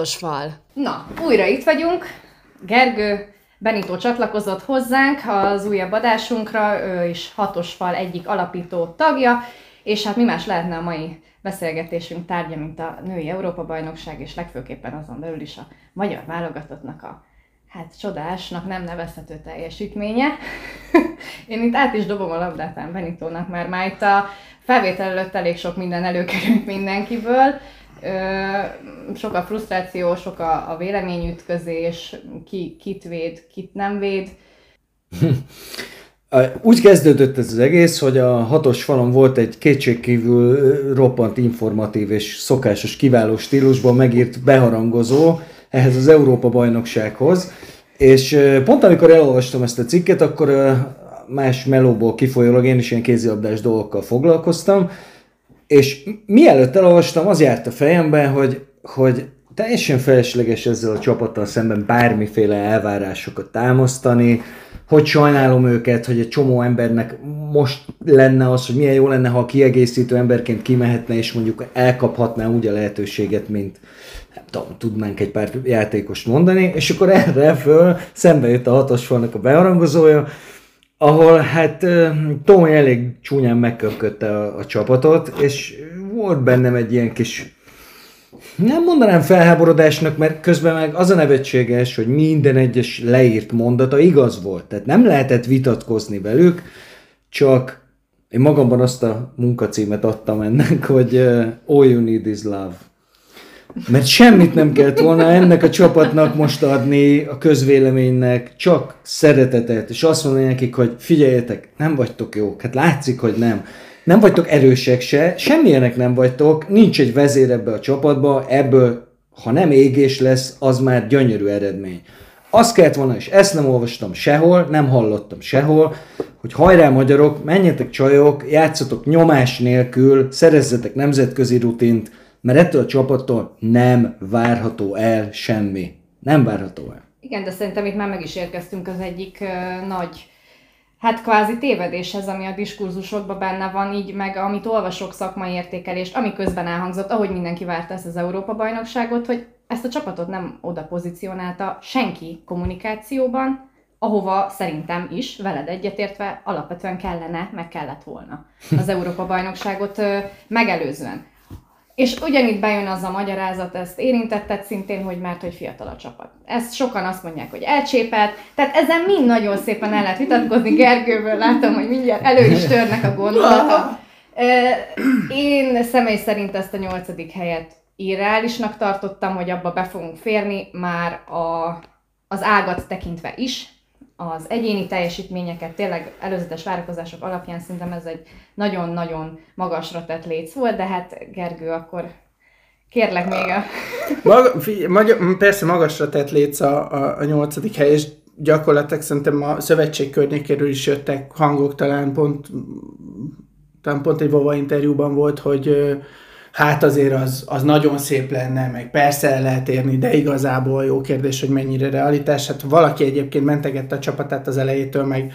Hatos fal. Na, újra itt vagyunk. Gergő Benito csatlakozott hozzánk az újabb adásunkra, ő is Hatos fal egyik alapító tagja, és hát mi más lehetne a mai beszélgetésünk tárgya, mint a női Európa-bajnokság, és legfőképpen azon belül is a magyar válogatottnak a hát csodásnak nem nevezhető teljesítménye. Én itt át is dobom a labdát Benitónak, mert már itt a felvétel előtt elég sok minden előkerült mindenkiből. Sok a frusztráció, sok a, a véleményütközés, ki kit véd, kit nem véd. Úgy kezdődött ez az egész, hogy a hatos falon volt egy kétségkívül roppant informatív és szokásos kiváló stílusban megírt beharangozó ehhez az Európa bajnoksághoz, és pont amikor elolvastam ezt a cikket, akkor más melóból kifolyólag én is ilyen kézilabdás dolgokkal foglalkoztam, és mielőtt elolvastam, az járt a fejemben, hogy, hogy teljesen felesleges ezzel a csapattal szemben bármiféle elvárásokat támasztani, hogy sajnálom őket, hogy egy csomó embernek most lenne az, hogy milyen jó lenne, ha a kiegészítő emberként kimehetne, és mondjuk elkaphatná úgy a lehetőséget, mint nem tudom, tudnánk egy pár játékost mondani, és akkor erre föl szembe jött a hatos a beharangozója, ahol hát Tomi elég csúnyán megköpködte a, a csapatot, és volt bennem egy ilyen kis nem mondanám felháborodásnak, mert közben meg az a nevetséges, hogy minden egyes leírt mondata igaz volt. Tehát nem lehetett vitatkozni velük, csak én magamban azt a munkacímet adtam ennek, hogy uh, All You Need Is Love. Mert semmit nem kellett volna ennek a csapatnak most adni, a közvéleménynek, csak szeretetet, és azt mondani nekik, hogy figyeljetek, nem vagytok jók, hát látszik, hogy nem. Nem vagytok erősek se, semmilyenek nem vagytok, nincs egy vezér ebbe a csapatba, ebből, ha nem égés lesz, az már gyönyörű eredmény. Azt kellett volna, és ezt nem olvastam sehol, nem hallottam sehol, hogy hajrá magyarok, menjetek csajok, játszatok nyomás nélkül, szerezzetek nemzetközi rutint, mert ettől a csapattól nem várható el semmi. Nem várható el. Igen, de szerintem itt már meg is érkeztünk az egyik uh, nagy hát kvázi tévedéshez, ami a diskurzusokban benne van, így meg amit olvasok szakmai értékelést, ami közben elhangzott, ahogy mindenki várta ezt az Európa-bajnokságot, hogy ezt a csapatot nem oda pozícionálta senki kommunikációban, ahova szerintem is, veled egyetértve, alapvetően kellene, meg kellett volna az Európa-bajnokságot megelőzően. És ugyanitt bejön az a magyarázat, ezt érintetted szintén, hogy mert hogy fiatal a csapat. Ezt sokan azt mondják, hogy elcsépelt, tehát ezen mind nagyon szépen el lehet vitatkozni, Gergőből látom, hogy mindjárt elő is törnek a gondolatok. Én személy szerint ezt a nyolcadik helyet irreálisnak tartottam, hogy abba be fogunk férni, már a, az ágat tekintve is, az egyéni teljesítményeket, tényleg előzetes várakozások alapján szerintem ez egy nagyon-nagyon magasra tett léc volt, de hát Gergő, akkor kérlek még a... Maga, fi, maga, persze magasra tett léc a, a, a nyolcadik hely, és gyakorlatilag szerintem a szövetség környékéről is jöttek hangok, talán pont, talán pont egy Vova interjúban volt, hogy hát azért az, az nagyon szép lenne, meg persze el lehet érni, de igazából jó kérdés, hogy mennyire realitás. Hát valaki egyébként mentegette a csapatát az elejétől, meg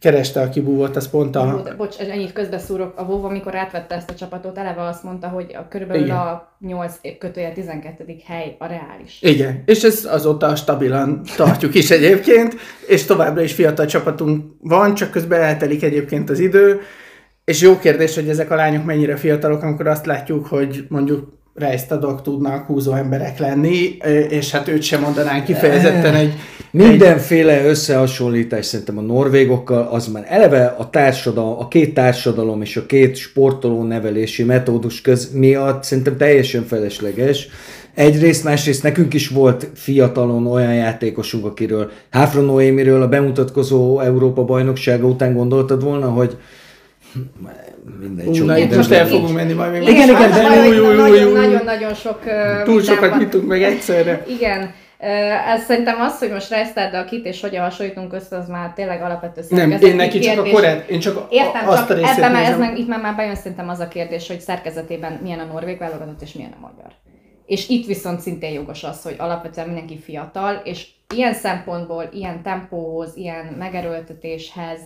kereste a kibúvót, az pont a... De, bocs, ennyit közbeszúrok. A Vov, amikor átvette ezt a csapatot, eleve azt mondta, hogy a körülbelül Igen. a 8 kötője 12. hely a reális. Igen, és ez azóta stabilan tartjuk is egyébként, és továbbra is fiatal csapatunk van, csak közben eltelik egyébként az idő, és jó kérdés, hogy ezek a lányok mennyire fiatalok, amikor azt látjuk, hogy mondjuk rejsztadok tudnak húzó emberek lenni, és hát őt sem mondanánk kifejezetten egy... Mindenféle egy... összehasonlítás szerintem a norvégokkal, az már eleve a társadalom, a két társadalom és a két sportoló nevelési metódus köz miatt szerintem teljesen felesleges. Egyrészt, másrészt nekünk is volt fiatalon olyan játékosunk, akiről Háfra Noémiről a bemutatkozó Európa bajnoksága után gondoltad volna, hogy mindegy, sok Na, itt most el fogunk menni majd még. Igen, igen, de. Nagyon-nagyon sok Túl sokat nyitunk meg egyszerre. Igen. Ez szerintem az, hogy most Reisztárdal kit és hogyan hasonlítunk össze, az már tényleg alapvető Nem, én neki csak a korrekt, én csak Értem, azt csak a ebben már, ez meg, itt már, már bejön szerintem az a kérdés, hogy szerkezetében milyen a norvég válogatott és milyen a magyar. És itt viszont szintén jogos az, hogy alapvetően mindenki fiatal, és ilyen szempontból, ilyen tempóhoz, ilyen megerőltetéshez,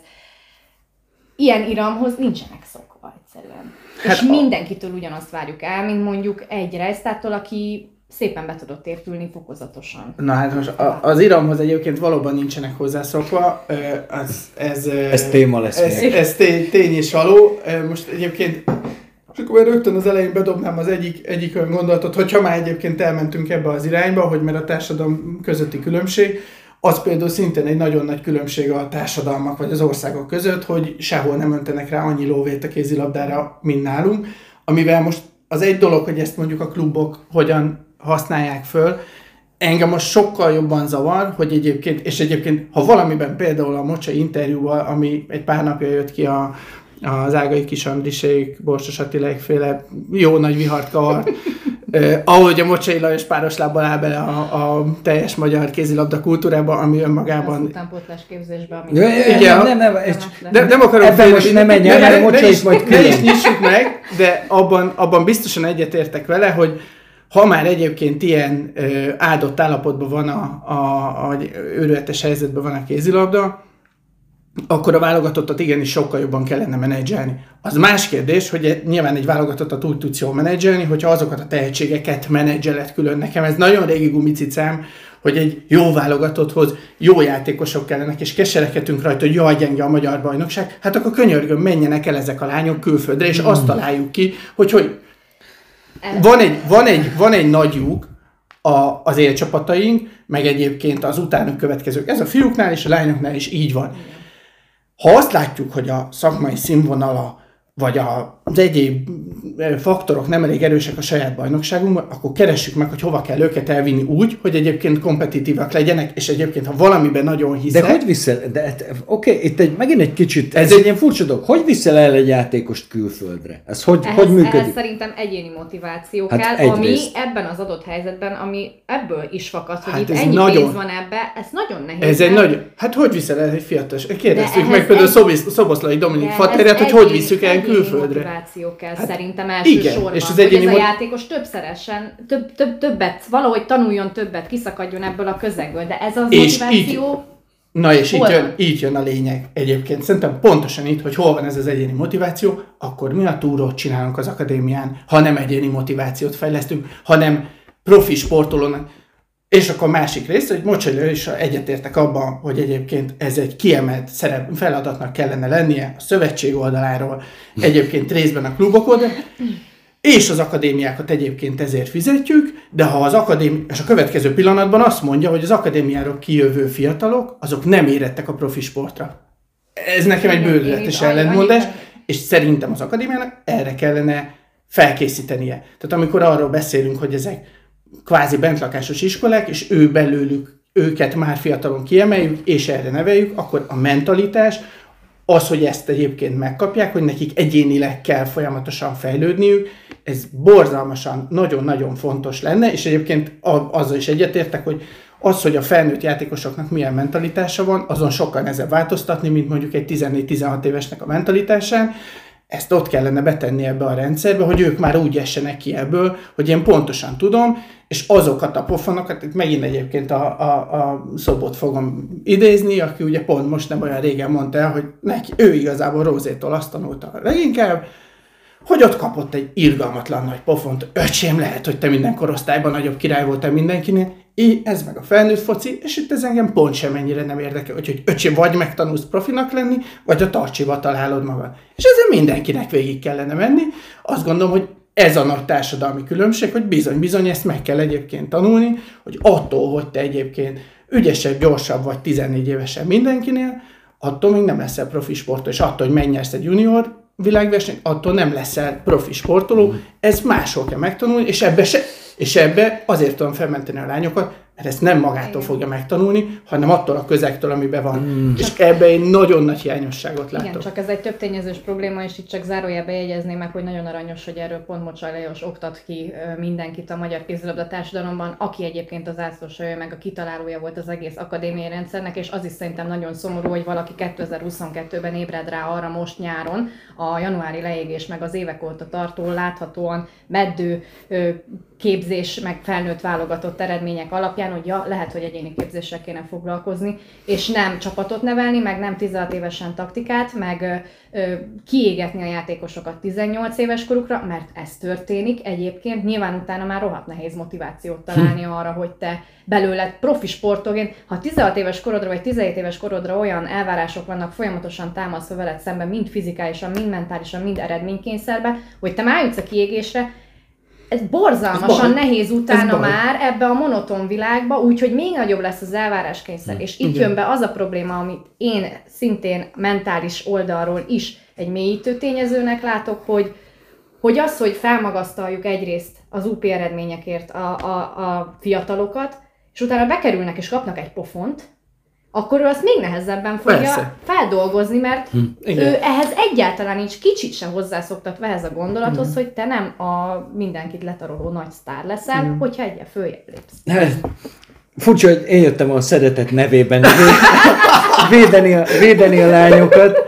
ilyen iramhoz nincsenek szokva egyszerűen. Hát és a... mindenkitől ugyanazt várjuk el, mint mondjuk egy rejsztától, aki szépen be tudott épülni fokozatosan. Na hát most a, az iramhoz egyébként valóban nincsenek hozzászokva, az, ez, Ez téma lesz ez, még. ez tény, tény és való. Most egyébként és akkor már rögtön az elején bedobnám az egyik, egyik olyan gondolatot, hogyha már egyébként elmentünk ebbe az irányba, hogy mert a társadalom közötti különbség, az például szintén egy nagyon nagy különbség a társadalmak vagy az országok között, hogy sehol nem öntenek rá annyi lóvét a kézilabdára, mint nálunk, amivel most az egy dolog, hogy ezt mondjuk a klubok hogyan használják föl, engem most sokkal jobban zavar, hogy egyébként, és egyébként, ha valamiben például a Mocsai interjúval, ami egy pár napja jött ki a, az Ágai Kis Andrisék, Borsos Attiláig féle jó nagy vihart kavart, eh, ahogy a Mocsai Lajos páros lábbal áll bele a, a teljes magyar kézilabda kultúrába, ami Az önmagában utánpótlás képzésbe, ami... Ja, ja, Igen. nem, nem, nem, ez csak- de nem akarom Ebben most ne menj el, mert a Mocsa ne is majd Ne is nyissuk meg, de abban, abban biztosan egyetértek vele, hogy ha már egyébként ilyen ö, áldott állapotban van a, a, a őrületes helyzetben van a kézilabda, akkor a válogatottat igenis sokkal jobban kellene menedzselni. Az más kérdés, hogy nyilván egy válogatottat úgy tudsz jól menedzselni, hogyha azokat a tehetségeket menedzselet külön. Nekem ez nagyon régi gumicicám, hogy egy jó válogatotthoz jó játékosok kellenek, és keserekedünk rajta, hogy jaj, gyenge a magyar bajnokság, hát akkor könyörgöm, menjenek el ezek a lányok külföldre, és azt találjuk ki, hogy hogy van egy, van egy, van egy nagy lyuk a, az élcsapataink, meg egyébként az utánuk következők. Ez a fiúknál és a lányoknál is így van. Ha azt látjuk, hogy a szakmai színvonala vagy a- az egyéb faktorok nem elég erősek a saját bajnokságunkban, akkor keressük meg, hogy hova kell őket elvinni úgy, hogy egyébként kompetitívak legyenek, és egyébként, ha valamiben nagyon hiszek, De hogy viszel, de hát, oké, itt egy, megint egy kicsit, ez, Ez egy ilyen furcsa dolog, hogy viszel el egy játékost külföldre? Ez hogy, Ehhez, hogy ehhez működik? szerintem egyéni motiváció Hát kell, egyrészt. ami ebben az adott helyzetben, ami ebből is fakad, hogy Hát itt ennyi nagyon- pénz van ebbe, ez nagyon nehéz. Ez egy nagy... Hát hogy viszel el egy fiatal? Kérdeztük De meg ehhez például egy- Szoboszlai Dominik Faterját, hogy hogy visszük el külföldre. Motiváció kell Hát szerintem igen, elsősorban, és az hogy ez egyéni a játékos többszeresen, több, több, többet, valahogy tanuljon többet, kiszakadjon ebből a közegből, de ez az És motiváció... Na és így jön, így jön a lényeg egyébként. Szerintem pontosan itt, hogy hol van ez az egyéni motiváció, akkor mi a túrót csinálunk az akadémián, ha nem egyéni motivációt fejlesztünk, hanem profi sportolónak. És akkor másik rész, hogy Mocsai is egyetértek abban, hogy egyébként ez egy kiemelt szerep, feladatnak kellene lennie a szövetség oldaláról, egyébként részben a klubok oldalán, és az akadémiákat egyébként ezért fizetjük, de ha az akadémi, és a következő pillanatban azt mondja, hogy az akadémiáról kijövő fiatalok, azok nem érettek a profi sportra. Ez nekem egy bődületes ellentmondás, és szerintem az akadémiának erre kellene felkészítenie. Tehát amikor arról beszélünk, hogy ezek kvázi bentlakásos iskolák, és ő belőlük őket már fiatalon kiemeljük, és erre neveljük, akkor a mentalitás, az, hogy ezt egyébként megkapják, hogy nekik egyénileg kell folyamatosan fejlődniük, ez borzalmasan, nagyon-nagyon fontos lenne, és egyébként azzal is egyetértek, hogy az, hogy a felnőtt játékosoknak milyen mentalitása van, azon sokkal nehezebb változtatni, mint mondjuk egy 14-16 évesnek a mentalitásán. Ezt ott kellene betenni ebbe a rendszerbe, hogy ők már úgy essenek ki ebből, hogy én pontosan tudom, és azokat a pofonokat, itt megint egyébként a, a, a szobot fogom idézni, aki ugye pont most nem olyan régen mondta el, hogy neki, ő igazából Rózétól azt tanulta leginkább, hogy ott kapott egy irgalmatlan nagy pofont, öcsém, lehet, hogy te minden korosztályban nagyobb király voltál mindenkinél, így ez meg a felnőtt foci, és itt ez engem pont sem ennyire nem érdekel, hogy öcsém, vagy megtanulsz profinak lenni, vagy a tartsiba találod magad. És ezzel mindenkinek végig kellene menni. Azt gondolom, hogy ez a nagy társadalmi különbség, hogy bizony-bizony ezt meg kell egyébként tanulni, hogy attól, hogy te egyébként ügyesebb, gyorsabb vagy 14 évesen mindenkinél, attól még nem leszel profi sportoló, és attól, hogy megnyersz egy junior világversenyt, attól nem leszel profi sportoló, ez máshol kell megtanulni, és ebbe, se, és ebbe azért tudom felmenteni a lányokat, mert ezt nem magától Igen. fogja megtanulni, hanem attól a közegtől, amiben van. Mm. És ebbe egy nagyon nagy hiányosságot látok. Igen, csak ez egy több tényezős probléma, és itt csak zárójelbe jegyezném meg, hogy nagyon aranyos, hogy erről pont Mocsaj Lajos oktat ki mindenkit a magyar kézilabda társadalomban, aki egyébként az ászlósajó, meg a kitalálója volt az egész akadémiai rendszernek, és az is szerintem nagyon szomorú, hogy valaki 2022-ben ébred rá arra most nyáron, a januári leégés, meg az évek óta tartó, láthatóan meddő képzés, meg felnőtt válogatott eredmények alapján, hogy ja, lehet, hogy egyéni képzéssel kéne foglalkozni, és nem csapatot nevelni, meg nem 16 évesen taktikát, meg ö, kiégetni a játékosokat 18 éves korukra, mert ez történik egyébként. Nyilván utána már rohadt nehéz motivációt találni arra, hogy te belőled profi sportolóként, ha 16 éves korodra vagy 17 éves korodra olyan elvárások vannak folyamatosan támasztva veled szemben, mind fizikálisan, mind mentálisan, mind eredménykényszerbe, hogy te már jutsz a kiégésre, ez borzalmasan Ez baj. nehéz utána Ez már ebbe a monoton világba, úgyhogy még nagyobb lesz az elváráskényszer. És itt Igen. jön be az a probléma, amit én szintén mentális oldalról is egy mélyítő tényezőnek látok, hogy hogy az, hogy felmagasztaljuk egyrészt az UP eredményekért a, a, a fiatalokat, és utána bekerülnek és kapnak egy pofont, akkor ő azt még nehezebben fogja Persze. feldolgozni, mert Igen. ő ehhez egyáltalán nincs kicsit sem hozzászoktatva ehhez a gondolathoz, hogy te nem a mindenkit letaroló nagy sztár leszel, hogyha egyre följebb lépsz. Hát, Furcsa, hogy én jöttem a szeretet nevében vé- védeni a, védeni a lányokat,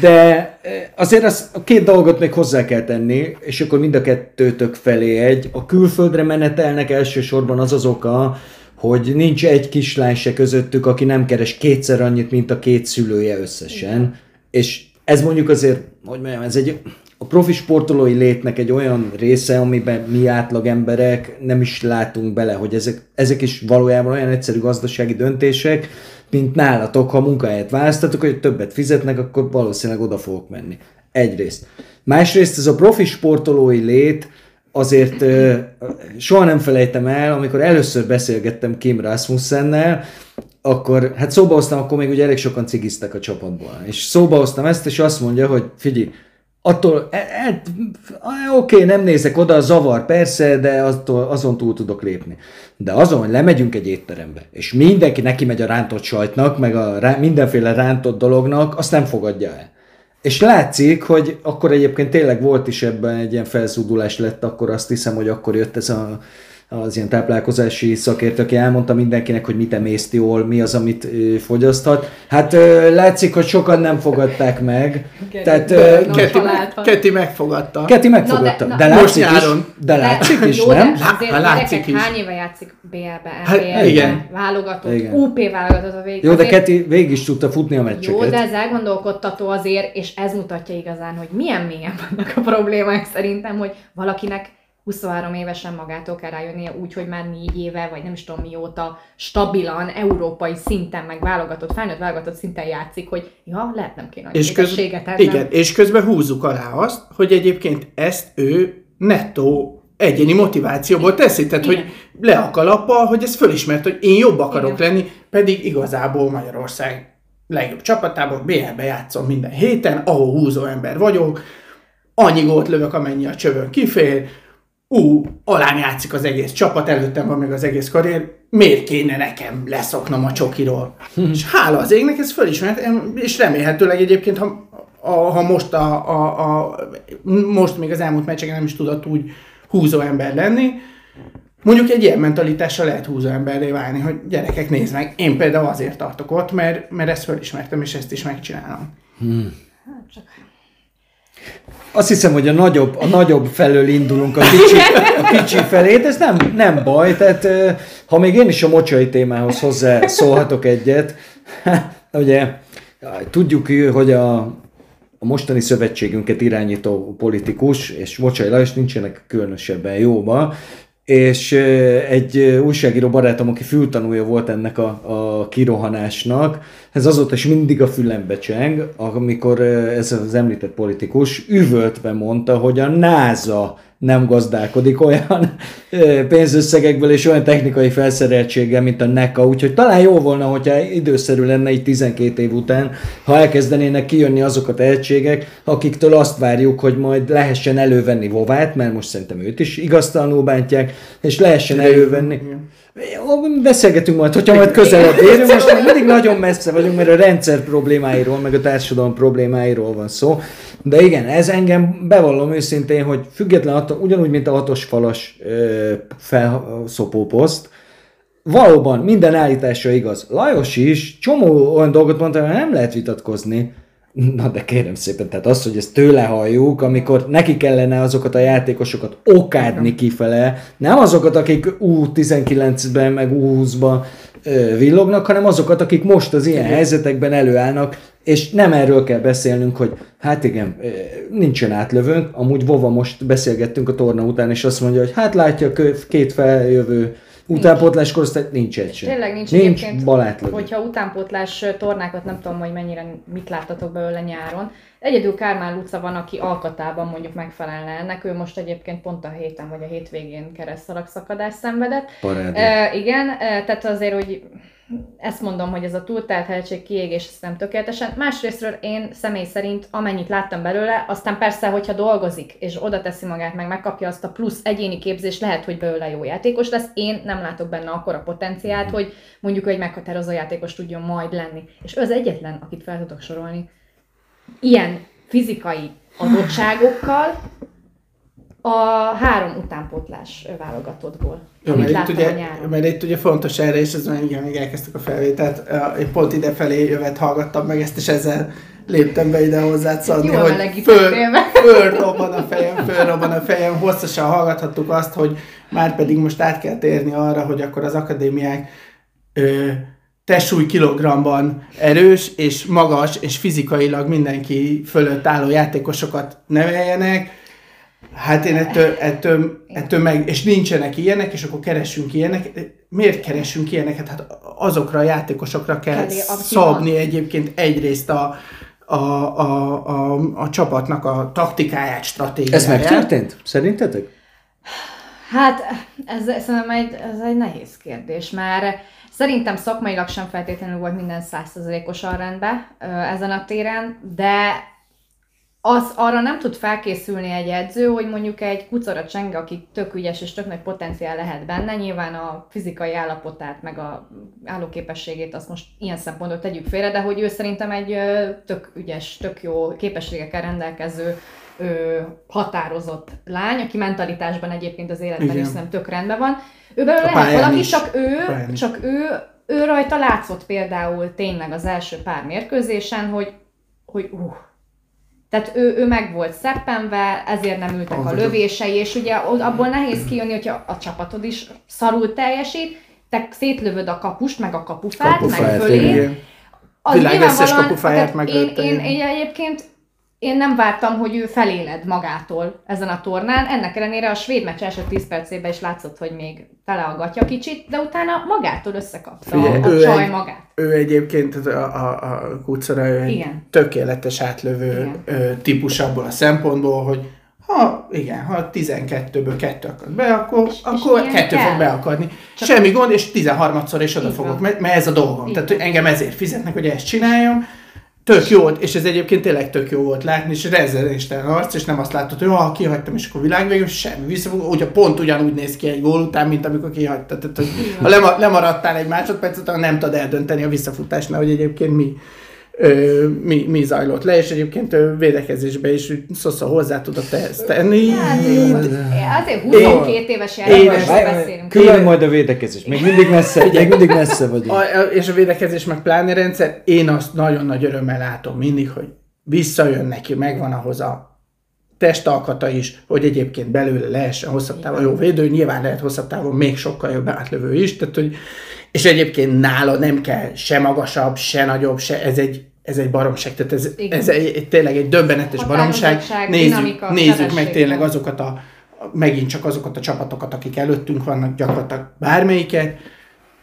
de eh, azért az, a két dolgot még hozzá kell tenni, és akkor mind a kettőtök felé egy. A külföldre menetelnek elsősorban az az oka, hogy nincs egy kislány se közöttük, aki nem keres kétszer annyit, mint a két szülője összesen. És ez mondjuk azért, hogy mondjam, ez egy a profi sportolói létnek egy olyan része, amiben mi átlag emberek nem is látunk bele, hogy ezek, ezek is valójában olyan egyszerű gazdasági döntések, mint nálatok, ha munkahelyet választatok, hogy többet fizetnek, akkor valószínűleg oda fogok menni. Egyrészt. Másrészt ez a profi sportolói lét azért soha nem felejtem el, amikor először beszélgettem Kim Rasmussennel, akkor, hát szóba hoztam, akkor még ugye elég sokan cigiztek a csapatból. És szóba hoztam ezt, és azt mondja, hogy figyelj, attól, e, e, oké, nem nézek oda, a zavar persze, de attól, azon túl tudok lépni. De azon, hogy lemegyünk egy étterembe, és mindenki neki megy a rántott sajtnak, meg a rá, mindenféle rántott dolognak, azt nem fogadja el. És látszik, hogy akkor egyébként tényleg volt is ebben egy ilyen felszúdulás lett, akkor azt hiszem, hogy akkor jött ez a, az ilyen táplálkozási szakértő, aki elmondta mindenkinek, hogy mit emészti jól, mi az, amit ö, fogyaszthat. Hát ö, látszik, hogy sokan nem fogadták meg. Tehát ö, Nagy Keti. Keti megfogadta. Keti megfogadta. Na de, de- de na- látszik Most is, nyáron. de látszik is, Jó, nem? De azért Lá- látszik is. hány éve játszik BL-be, Hát, igen. válogatott, Igen. UP válogatott a végig. Jó, de Keti végig is tudta futni a meccseket. Jó, de ez elgondolkodtató azért, és ez mutatja igazán, hogy milyen mélyen vannak a problémák szerintem, hogy valakinek 23 évesen magától kell rájönnie úgy, hogy már négy éve, vagy nem is tudom mióta stabilan, európai szinten, meg válogatott, felnőtt válogatott szinten játszik, hogy ja, lehet nem kéne És, köz... Igen, és közben húzzuk alá azt, hogy egyébként ezt ő nettó egyéni motivációból teszi, tehát Igen. hogy le a kalappal, hogy ez fölismert, hogy én jobb akarok Igen. lenni, pedig igazából Magyarország legjobb csapatában BL-be játszom minden héten, ahol húzó ember vagyok, annyi gólt lövök, amennyi a csövön kifér, ú, alám játszik az egész csapat, előttem van még az egész karrier, miért kéne nekem leszoknom a csokiról? és hála az égnek ez fölismert, em, és remélhetőleg egyébként, ha, a, ha most, a, a, a, most még az elmúlt meccseken nem is tudott úgy húzó ember lenni, mondjuk egy ilyen mentalitással lehet húzó emberré válni, hogy gyerekek, nézd meg, én például azért tartok ott, mert, mert ezt fölismertem, és ezt is megcsinálom. Azt hiszem, hogy a nagyobb, a nagyobb felől indulunk a kicsi, a kicsi felé, de ez nem, nem baj. Tehát ha még én is a mocsai témához hozzá szólhatok egyet, ugye tudjuk, hogy a, a mostani szövetségünket irányító politikus, és Mocsai Lajos nincsenek különösebben jóba, és egy újságíró barátom, aki fültanúja volt ennek a, a kirohanásnak, ez azóta is mindig a fülembe cseng, amikor ez az említett politikus üvöltve mondta, hogy a NASA nem gazdálkodik olyan pénzösszegekből és olyan technikai felszereltséggel, mint a NECA, úgyhogy talán jó volna, hogyha időszerű lenne így 12 év után, ha elkezdenének kijönni azok a tehetségek, akiktől azt várjuk, hogy majd lehessen elővenni Vovát, mert most szerintem őt is igaztalanul bántják, és lehessen elővenni. Igen. Beszélgetünk majd, hogyha majd közelebb érünk, most még mindig nagyon messze vagyunk, mert a rendszer problémáiról, meg a társadalom problémáiról van szó. De igen, ez engem bevallom őszintén, hogy független attól, ugyanúgy, mint a hatos falas ö, felszopó poszt, valóban minden állítása igaz. Lajos is csomó olyan dolgot mondta, hogy nem lehet vitatkozni. Na de kérem szépen, tehát az, hogy ezt tőle halljuk, amikor neki kellene azokat a játékosokat okádni kifele, nem azokat, akik U19-ben, meg U20-ban villognak, hanem azokat, akik most az ilyen helyzetekben előállnak, és nem erről kell beszélnünk, hogy hát igen, nincsen átlövőnk, amúgy Vova most beszélgettünk a torna után, és azt mondja, hogy hát látja két feljövő Utánpótlás korosztály nincs egy sem. Tényleg nincs, nincs egyébként, balátlövő. hogyha utánpótlás tornákat nem tudom, hogy mennyire mit láttatok belőle nyáron. Egyedül Kármán Luca van, aki alkatában mondjuk megfelelne ennek. Ő most egyébként pont a héten vagy a hétvégén keresztalak szenvedett. E, igen, e, tehát azért, hogy ezt mondom, hogy ez a túlteltheltség kiégés ez nem tökéletesen. Másrésztről én személy szerint amennyit láttam belőle, aztán persze, hogyha dolgozik, és oda teszi magát, meg megkapja azt a plusz egyéni képzést, lehet, hogy belőle jó játékos lesz. Én nem látok benne akkora potenciált, mhm. hogy mondjuk egy meghatározó játékos tudjon majd lenni. És ő az egyetlen, akit fel tudok sorolni, ilyen fizikai adottságokkal, a három utánpótlás válogatottból. Jó, mert, itt ugye, mert itt ugye fontos erre, és ez már igen, még elkezdtük a felvételt, én pont ide felé jövet hallgattam meg ezt, és ezzel léptem be ide hozzá szadni, hogy föl, fölrobban a fejem, fölrobban a fejem, hosszasan hallgathattuk azt, hogy már pedig most át kell térni arra, hogy akkor az akadémiák ö, testsúly kilogramban erős, és magas, és fizikailag mindenki fölött álló játékosokat neveljenek, Hát én ettől, ettől, ettől meg, és nincsenek ilyenek, és akkor keresünk ilyenek. Miért keresünk ilyeneket? Hát azokra a játékosokra kell szabni egyébként egyrészt a, a, a, a, a csapatnak a taktikáját, stratégiáját. Ez megtörtént? Szerintetek? Hát ez, szerintem egy, ez egy nehéz kérdés, mert szerintem szakmailag sem feltétlenül volt minden százszerzalékosan rendben ezen a téren, de az arra nem tud felkészülni egy edző, hogy mondjuk egy kucora csenge, aki tök ügyes és tök nagy potenciál lehet benne, nyilván a fizikai állapotát, meg a állóképességét azt most ilyen szempontból tegyük félre, de hogy ő szerintem egy tök ügyes, tök jó képességekkel rendelkező határozott lány, aki mentalitásban egyébként az életben Igen. is nem tök rendben van. Ő belőle lehet valaki, is. csak ő, csak ő, ő rajta látszott például tényleg az első pár mérkőzésen, hogy, hogy uh, tehát ő, ő meg volt szeppenve, ezért nem ültek a lövései, és ugye abból nehéz kijönni, hogyha a csapatod is szarul teljesít, te szétlövöd a kapust, meg a kapufát, kapufát meg fölé. Az Világeszes kapufáját meg én, én, én, egyébként én nem vártam, hogy ő feléled magától ezen a tornán. Ennek ellenére a svéd meccs első 10 percében is látszott, hogy még tele a gatya kicsit, de utána magától összekapta Figyelj, a, a csaj egy, magát. Ő egyébként a, a, a kucora, ő egy igen. tökéletes átlövő igen. típus abból a szempontból, hogy ha igen, ha 12-ből kettő akad be, akkor, és, akkor és kettő kell. fog beakadni. Csak Semmi gond, és 13-szor is oda fogok, mert, mert ez a dolgom. Így Tehát engem ezért fizetnek, hogy ezt csináljam, Tök jó volt, és ez egyébként tényleg tök jó volt látni, és rezzenéstelen arc, és nem azt látod, hogy ha kihagytam, és akkor világvégül semmi visszafog, ugye pont ugyanúgy néz ki egy gól után, mint amikor kihagytad. Tehát, hogy ha lemaradtál egy másodpercet, akkor nem tudod eldönteni a visszafutást, mert hogy egyébként mi ö, mi, mi zajlott le, és egyébként védekezésbe is Szosza hozzá tudott ezt tenni. Hát, azért 22 éves játékosról beszélünk. Külön majd a védekezés. Még mindig messze, még mindig messze vagyunk. A, és a védekezés meg pláne rendszer, én azt nagyon nagy örömmel látom mindig, hogy visszajön neki, megvan ahhoz a testalkata is, hogy egyébként belőle lehessen hosszabb távon jó védő, nyilván lehet hosszabb távon még sokkal jobb átlövő is, tehát hogy, és egyébként nála nem kell se magasabb, se nagyobb, se, ez egy ez egy baromság, tehát ez, ez egy, tényleg egy döbbenetes baromság. Nézzük, nézzük meg tényleg azokat a, megint csak azokat a csapatokat, akik előttünk vannak, gyakorlatilag bármelyiket,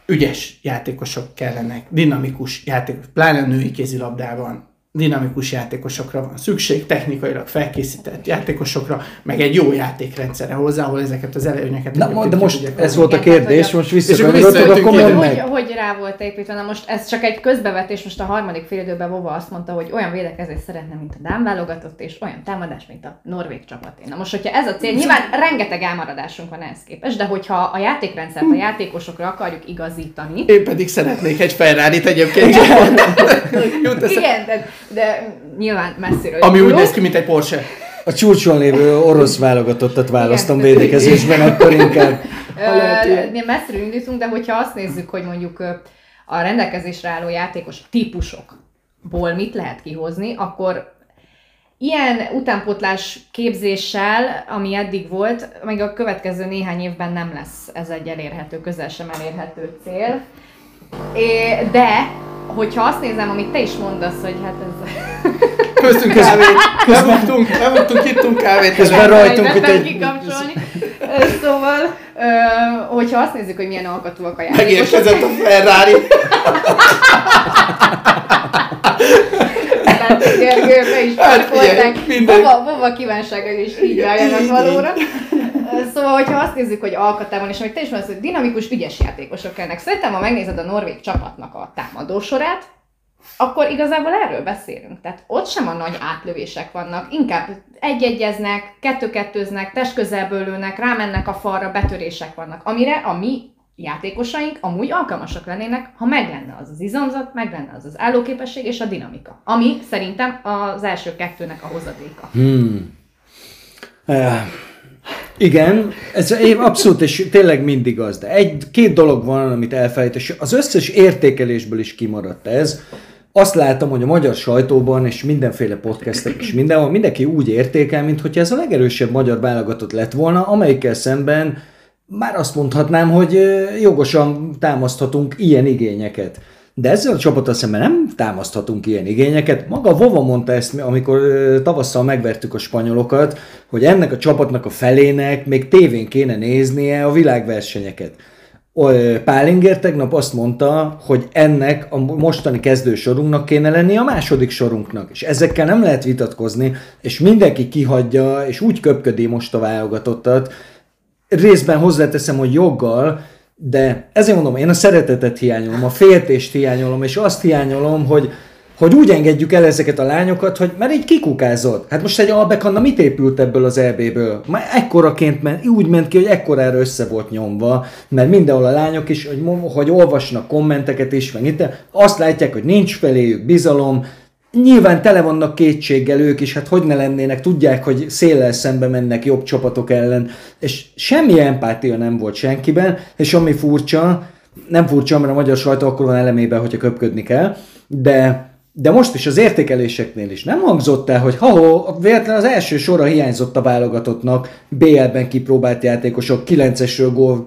ügyes játékosok kellenek, dinamikus játékos, pláne a női kézilabdában dinamikus játékosokra van szükség, technikailag felkészített játékosokra, meg egy jó játékrendszerre hozzá, ahol ezeket az előnyeket... Na, de most ez volt a kérdés, most visszakanyarodok, akkor mondd meg. Hogy, hogy rá volt építve, na most ez csak egy közbevetés, most a harmadik fél időben Vova azt mondta, hogy olyan védekezést szeretne, mint a Dán válogatott, és olyan támadás, mint a Norvég csapaté. Na most, hogyha ez a cél, nyilván rengeteg elmaradásunk van ehhez képest, de hogyha a játékrendszert a játékosokra akarjuk igazítani... Én pedig szeretnék egy ferrari egyébként. Igen, de de nyilván messziről. Ami úgy néz ki, mint egy Porsche. A csúcson lévő orosz válogatottat választom védekezésben, akkor inkább. Mi messziről indítunk, de hogyha azt nézzük, hogy mondjuk a rendelkezésre álló játékos típusok, ból mit lehet kihozni, akkor ilyen utánpótlás képzéssel, ami eddig volt, még a következő néhány évben nem lesz ez egy elérhető, közel sem elérhető cél. É, de, hogyha azt nézem, amit te is mondasz, hogy hát ez... Köztünk kávét, elmondtunk, elmondtunk, ittunk kávét. Közben rajtunk itt egy... egy... Szóval, hogyha azt nézzük, hogy milyen alkatúak a játékosok... Megérkezett a Ferrari. Gergő, be is Hát, parkolták. Bova, bova kívánságai is így váljanak valóra. Szóval, hogyha azt nézzük, hogy alkatában, és amit te is mondasz, hogy dinamikus, ügyes játékosok kellnek. Szerintem, ha megnézed a norvég csapatnak a támadósorát, akkor igazából erről beszélünk. Tehát ott sem a nagy átlövések vannak, inkább egy-egyeznek, kettő-kettőznek, testközelből lőnek, rámennek a falra, betörések vannak, amire a mi játékosaink amúgy alkalmasak lennének, ha meg lenne az az izomzat, meg lenne az az állóképesség és a dinamika. Ami szerintem az első kettőnek a hozadéka. Hmm. Eh, Igen, ez abszolút, és tényleg mindig az, de egy, két dolog van, amit elfelejt, és az összes értékelésből is kimaradt ez. Azt látom, hogy a magyar sajtóban és mindenféle podcastek és mindenhol mindenki úgy értékel, mint hogyha ez a legerősebb magyar válogatott lett volna, amelyikkel szemben már azt mondhatnám, hogy jogosan támaszthatunk ilyen igényeket. De ezzel a csapattal szemben nem támaszthatunk ilyen igényeket. Maga Vova mondta ezt, amikor tavasszal megvertük a spanyolokat, hogy ennek a csapatnak a felének még tévén kéne néznie a világversenyeket. Pálinger tegnap azt mondta, hogy ennek a mostani kezdősorunknak kéne lenni a második sorunknak, és ezekkel nem lehet vitatkozni, és mindenki kihagyja, és úgy köpködi most a válogatottat, részben hozzáteszem, hogy joggal, de ezért mondom, én a szeretetet hiányolom, a féltést hiányolom, és azt hiányolom, hogy, hogy úgy engedjük el ezeket a lányokat, hogy mert így kikukázott. Hát most egy Albekanna mit épült ebből az EB-ből? Már ekkoraként ment, úgy ment ki, hogy ekkorára össze volt nyomva, mert mindenhol a lányok is, hogy, hogy olvasnak kommenteket is, meg itt, azt látják, hogy nincs feléjük bizalom, Nyilván tele vannak kétséggel ők is, hát hogy ne lennének, tudják, hogy széllel szembe mennek jobb csapatok ellen, és semmi empátia nem volt senkiben, és ami furcsa, nem furcsa, mert a magyar sajtó akkor van elemében, hogyha köpködni kell, de de most is az értékeléseknél is nem hangzott el, hogy ha véletlen az első sora hiányzott a válogatottnak, BL-ben kipróbált játékosok, 9-esről gól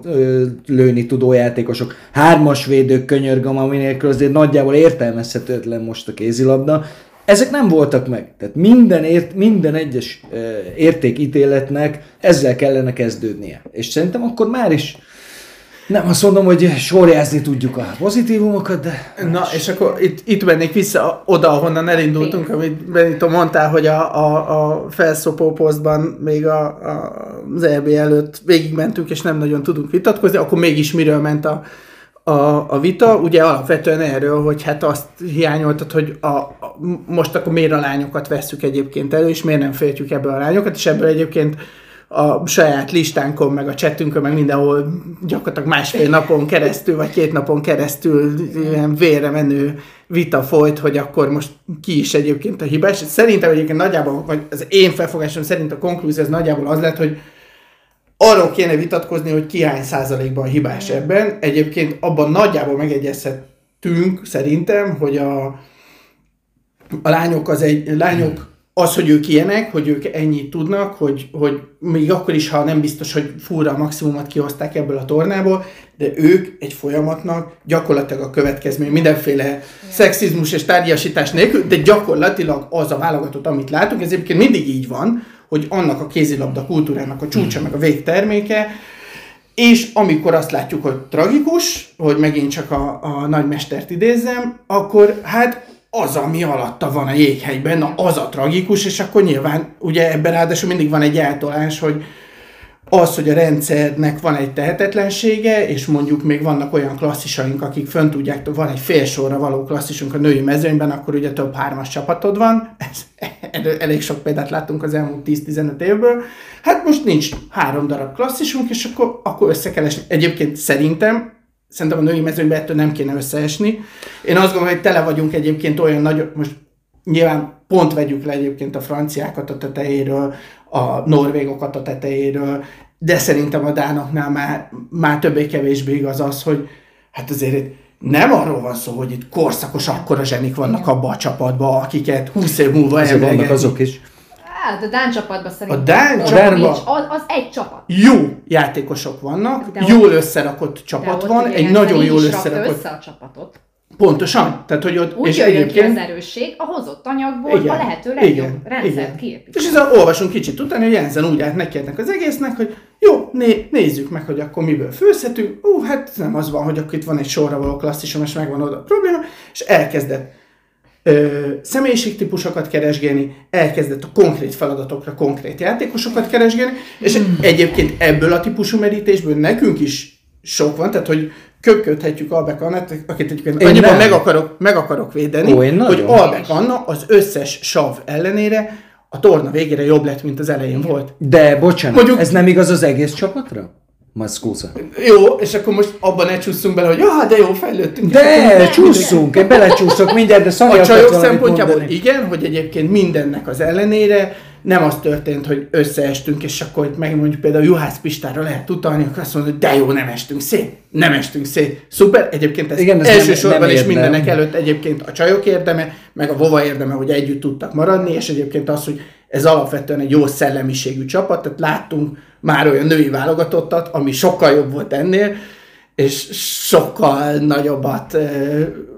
lőni tudó játékosok, hármas védők könyörgöm, ami azért nagyjából értelmezhetetlen most a kézilabda. Ezek nem voltak meg. Tehát minden, ért, minden egyes ö, értékítéletnek ezzel kellene kezdődnie. És szerintem akkor már is nem azt mondom, hogy sorjázni tudjuk a pozitívumokat, de Na, és akkor itt, itt mennék vissza oda, ahonnan elindultunk, amit Benito mondtál, hogy a, a, a felszopó posztban még a, a, az EB előtt végigmentünk, és nem nagyon tudunk vitatkozni, akkor mégis miről ment a, a, a vita? Ugye alapvetően erről, hogy hát azt hiányoltad, hogy a, a, most akkor miért a lányokat vesszük egyébként elő, és miért nem féltjük ebből a lányokat, és ebből egyébként a saját listánkon, meg a chatünkön, meg mindenhol gyakorlatilag másfél napon keresztül, vagy két napon keresztül ilyen vére menő vita folyt, hogy akkor most ki is egyébként a hibás. Szerintem egyébként nagyjából, vagy az én felfogásom szerint a konklúzió ez nagyjából az lett, hogy arról kéne vitatkozni, hogy ki hány százalékban hibás ebben. Egyébként abban nagyjából megegyezhetünk szerintem, hogy a, a lányok az egy, lányok az, hogy ők ilyenek, hogy ők ennyit tudnak, hogy, hogy még akkor is, ha nem biztos, hogy fúra a maximumot kihozták ebből a tornából, de ők egy folyamatnak gyakorlatilag a következmény, mindenféle yeah. szexizmus és tárgyasítás nélkül, de gyakorlatilag az a válogatott, amit látunk, ez egyébként mindig így van, hogy annak a kézilabda kultúrának a csúcsa, meg a végterméke, és amikor azt látjuk, hogy tragikus, hogy megint csak a, a nagymestert idézzem, akkor hát az, ami alatta van a jéghegyben, na az a tragikus, és akkor nyilván ugye ebben ráadásul mindig van egy eltolás, hogy az, hogy a rendszernek van egy tehetetlensége, és mondjuk még vannak olyan klasszisaink, akik fönn tudják, van egy fél sorra való klasszisunk a női mezőnyben, akkor ugye több hármas csapatod van, Ez, elég sok példát láttunk az elmúlt 10-15 évből. Hát most nincs három darab klasszisunk, és akkor, akkor össze kell esni. Egyébként szerintem szerintem a női mezőnyben ettől nem kéne összeesni. Én azt gondolom, hogy tele vagyunk egyébként olyan nagy, most nyilván pont vegyük le egyébként a franciákat a tetejéről, a norvégokat a tetejéről, de szerintem a dánoknál már, már többé-kevésbé igaz az, hogy hát azért nem arról van szó, hogy itt korszakos akkora zsenik vannak abba a csapatba, akiket 20 év múlva Azért vannak azok is. Hát a Dán csapatban szerintem. A Dán csapatban- az, az egy csapat. Jó játékosok vannak, De jól ott- összerakott csapat van, egy nagyon jól összerakott. össze a csapatot. Pontosan. Tehát, hogy ott, Úgy és jöjjön ki az egyébként... erősség, a hozott anyagból a lehető legjobb rendszert kiépíteni. És ezzel olvasunk kicsit utána, hogy Jensen úgy állt neki ennek az egésznek, hogy jó, né- nézzük meg, hogy akkor miből főzhetünk. Ú, hát nem az van, hogy akkor itt van egy sorra való klasszisom, és megvan oda a probléma, és elkezdett ö, személyiségtípusokat keresgélni, elkezdett a konkrét feladatokra konkrét játékosokat keresgélni, és Hmm. egyébként ebből a típusú merítésből nekünk is sok van, tehát hogy köpködhetjük Albek Annát, akit egyébként Én annyiban nem. meg akarok, meg akarok védeni, Ó, hogy. Albek Anna az összes sav ellenére a torna végére jobb lett, mint az elején volt. De bocsánat, Mondjuk- ez nem igaz az egész csapatra? Maszkóza. Jó, és akkor most abban ne csúszunk bele, hogy ah, de jó, fejlődtünk. De, akkor- csúszunk, én belecsúszok mindjárt, de Szani A csajok szempontjából mondani. igen, hogy egyébként mindennek az ellenére nem az történt, hogy összeestünk, és akkor itt megmondjuk például Juhász Pistára lehet utalni, akkor azt mondod, hogy de jó, nem estünk szét, nem estünk szét. Szuper, egyébként ez, Igen, ez Igen, nem- elsősorban nem és mindenek előtt egyébként a csajok érdeme, meg a Vova érdeme, hogy együtt tudtak maradni, és egyébként az, hogy ez alapvetően egy jó szellemiségű csapat, tehát láttunk már olyan női válogatottat, ami sokkal jobb volt ennél, és sokkal nagyobbat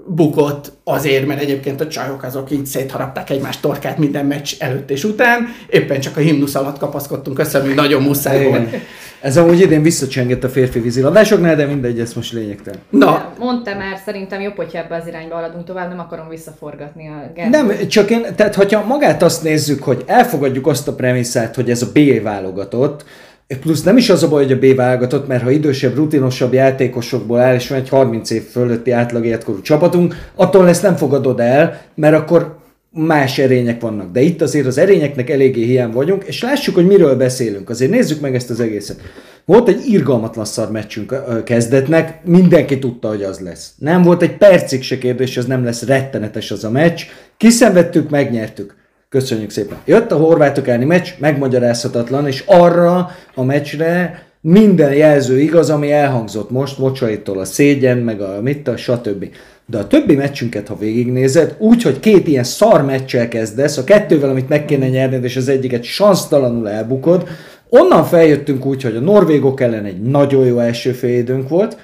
bukott azért, mert egyébként a csajok azok így szétharapták egymás torkát minden meccs előtt és után, éppen csak a himnusz alatt kapaszkodtunk össze, ami nagyon muszáj Igen. volt. Ez amúgy idén visszacsengett a férfi vízilabdásoknál, de mindegy, ez most lényegtelen. Na, Mondta már, szerintem jobb, hogyha ebbe az irányba haladunk tovább, nem akarom visszaforgatni a Gergőt. Nem, csak én, tehát hogyha magát azt nézzük, hogy elfogadjuk azt a premisszát, hogy ez a B válogatott, plusz nem is az a baj, hogy a B válogatott, mert ha idősebb, rutinosabb játékosokból áll, és van egy 30 év fölötti átlag életkorú csapatunk, attól ezt nem fogadod el, mert akkor más erények vannak. De itt azért az erényeknek eléggé hiány vagyunk, és lássuk, hogy miről beszélünk. Azért nézzük meg ezt az egészet. Volt egy irgalmatlan szar meccsünk kezdetnek, mindenki tudta, hogy az lesz. Nem volt egy percig se kérdés, ez nem lesz rettenetes az a meccs. Kiszenvedtük, megnyertük. Köszönjük szépen. Jött a horvátok elleni meccs, megmagyarázhatatlan, és arra a meccsre minden jelző igaz, ami elhangzott most, Mocsaitól a szégyen, meg a mit, a stb. De a többi meccsünket, ha végignézed, úgy, hogy két ilyen szar meccsel kezdesz, a kettővel, amit meg kéne nyerned, és az egyiket sansztalanul elbukod, onnan feljöttünk úgy, hogy a norvégok ellen egy nagyon jó első félidőnk volt,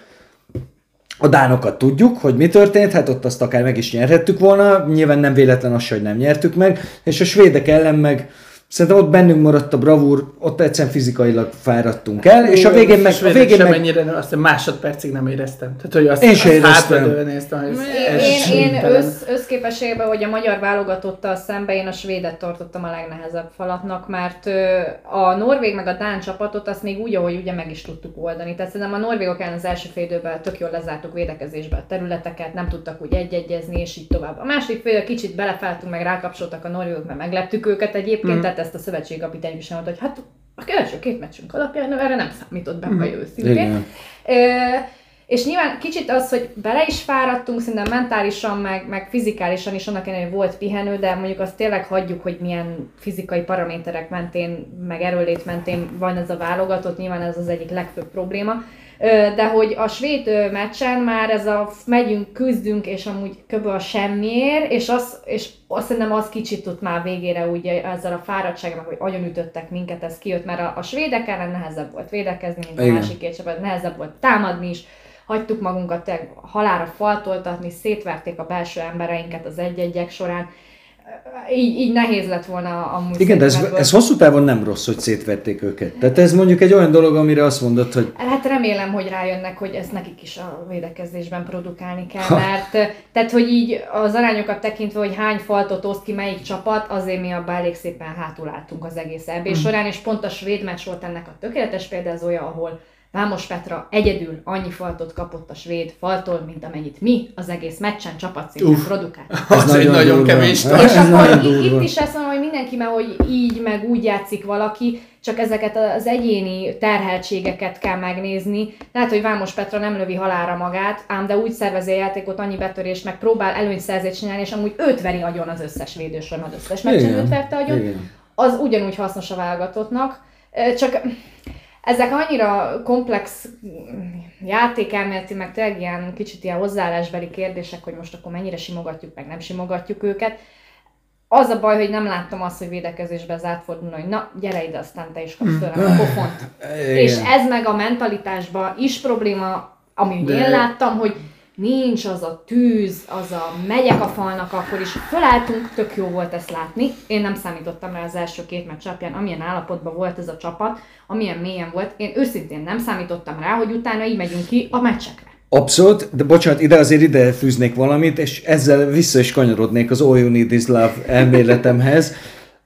a dánokat tudjuk, hogy mi történt, hát ott azt akár meg is nyerhettük volna, nyilván nem véletlen az, hogy nem nyertük meg, és a svédek ellen meg szerintem ott bennünk maradt a bravúr, ott egyszerűen fizikailag fáradtunk el, és a végén meg... A végén sem meg ennyire, nem, azt másodpercig nem éreztem. Tehát, hogy azt, Én azt éreztem. néztem, hogy ez, ez Én, én síntelen. össz, összképességben, hogy a magyar válogatottal szembe én a svédet tartottam a legnehezebb falatnak, mert a norvég meg a dán csapatot azt még úgy, ahogy ugye meg is tudtuk oldani. Tehát szerintem a norvégok ellen az első fél időben tök jól lezártuk védekezésbe a területeket, nem tudtak úgy egyegyezni, és így tovább. A második fél kicsit belefálltunk, meg rákapcsoltak a norvégok, mert megleptük őket egyébként, mm. tehát ezt a szövetségkapitány is mondta, hogy hát a első két meccsünk alapján erre nem számított be, mm. őszintén. Igen. Ö, és nyilván kicsit az, hogy bele is fáradtunk, szerintem mentálisan, meg, meg fizikálisan is annak ellenére, hogy volt pihenő, de mondjuk azt tényleg hagyjuk, hogy milyen fizikai paraméterek mentén, meg erőlét mentén van ez a válogatott, nyilván ez az egyik legfőbb probléma. De hogy a svéd meccsen már ez a megyünk, küzdünk, és amúgy kb. a semmiért, és, az, és azt szerintem az kicsit ott már végére úgy ezzel a fáradtsággal, hogy agyonütöttek minket, ez kijött, mert a, a svédek ellen nehezebb volt védekezni, mint a másik két csapat, nehezebb volt támadni is, hagytuk magunkat halára faltoltatni, szétverték a belső embereinket az egy-egyek során. Így, így nehéz lett volna amúgy Igen, de ez, ez hosszú távon nem rossz, hogy szétvették őket. Tehát ez mondjuk egy olyan dolog, amire azt mondod, hogy Hát remélem, hogy rájönnek, hogy ezt nekik is a védekezésben produkálni kell, mert tehát, hogy így az arányokat tekintve, hogy hány faltot oszt ki melyik csapat, azért mi abban elég szépen hátul álltunk az egész EB Mhm. során, és pont a svéd meccs volt ennek a tökéletes példázója, ahol Vámos Petra egyedül annyi faltot kapott a svéd faltól, mint amennyit mi az egész meccsen csapatszinten Uff. produkáltunk. Az egy nagyon durva. kemény Ez. És nagyon akkor itt is ezt mondom, hogy mindenki már, hogy így meg úgy játszik valaki, csak ezeket az egyéni terheltségeket kell megnézni. Lehet, hogy Vámos Petra nem lövi halára magát, ám de úgy szervezi a játékot, annyi betörést, meg próbál előnyszerzést csinálni, és amúgy őt veri agyon az összes védősor, az összes meccsen őt verte agyon. Igen. Az ugyanúgy hasznos a válogatottnak, csak ezek annyira komplex játékelméleti, meg tényleg ilyen kicsit ilyen hozzáállásbeli kérdések, hogy most akkor mennyire simogatjuk, meg nem simogatjuk őket. Az a baj, hogy nem láttam azt, hogy védekezésbe zárt fordulna, hogy na, gyere ide, aztán te is kapsz tőlem a pofont. És ez meg a mentalitásban is probléma, ami én láttam, hogy nincs az a tűz, az a megyek a falnak, akkor is fölálltunk, tök jó volt ezt látni. Én nem számítottam rá az első két meccs alapján, amilyen állapotban volt ez a csapat, amilyen mélyen volt. Én őszintén nem számítottam rá, hogy utána így megyünk ki a meccsekre. Abszolút, de bocsánat, ide azért ide fűznék valamit, és ezzel vissza is kanyarodnék az All You Need Is Love elméletemhez.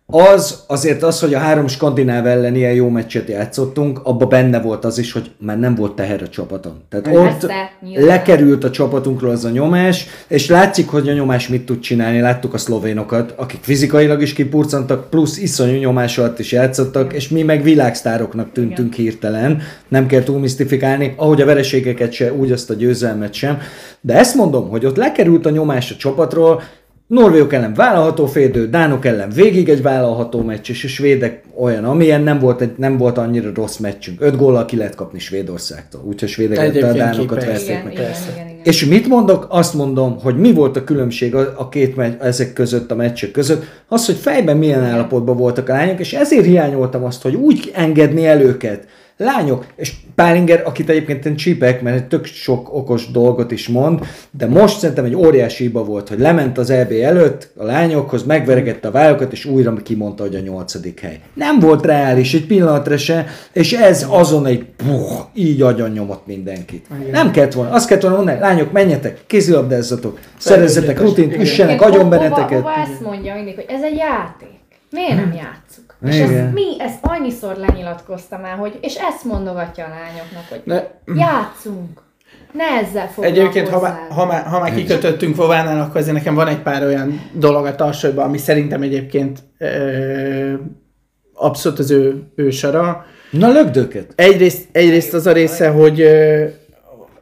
Az azért az, hogy a három skandináv ellen ilyen jó meccset játszottunk, abba benne volt az is, hogy már nem volt teher a csapaton. Tehát Persze, ott nyilván. lekerült a csapatunkról az a nyomás, és látszik, hogy a nyomás mit tud csinálni. Láttuk a szlovénokat, akik fizikailag is kipurcantak, plusz iszonyú nyomás alatt is játszottak, és mi meg világsztároknak tűntünk hirtelen. Nem kell túl misztifikálni, ahogy a vereségeket se, úgy azt a győzelmet sem. De ezt mondom, hogy ott lekerült a nyomás a csapatról, Norvégok ellen vállalható félidő, Dánok ellen végig egy vállalható meccs, és a svédek olyan, amilyen nem volt, egy, nem volt annyira rossz meccsünk. Öt góllal ki lehet kapni Svédországtól, úgyhogy svédek a Dánokat verték meg. igen, igen, igen. És mit mondok? Azt mondom, hogy mi volt a különbség a, a két meccs, ezek között, a meccsek között, az, hogy fejben milyen állapotban voltak a lányok, és ezért hiányoltam azt, hogy úgy engedni el őket. Lányok, és Pálinger, akit egyébként én csípek, mert tök sok okos dolgot is mond, de most szerintem egy óriási hiba volt, hogy lement az EB előtt a lányokhoz, megveregette a vályokat, és újra kimondta, hogy a nyolcadik hely. Nem volt reális egy pillanatra se, és ez azon egy puh, így agyon nyomott mindenkit. Nem kellett volna. Azt kellett volna mondani, lányok, menjetek, kézilabdázzatok, szerezzetek rutint, Igen. üssenek Igen, agyon hova- benneteket. Hova ezt mondja mindig, hogy ez egy játék. Miért nem És ezt, mi, ezt annyiszor lenyilatkoztam el, hogy, és ezt mondogatja a lányoknak, hogy De- játszunk. Ne ezzel foglalkozzál. Egyébként, ha, már- ha, már, ha már kikötöttünk Vovánál, akkor azért nekem van egy pár olyan dolog a tarsolyban, ami szerintem egyébként ö, abszolút az ő, ő sara. Na lögdöket. Egyrészt, egyrészt az a része, hogy, ö,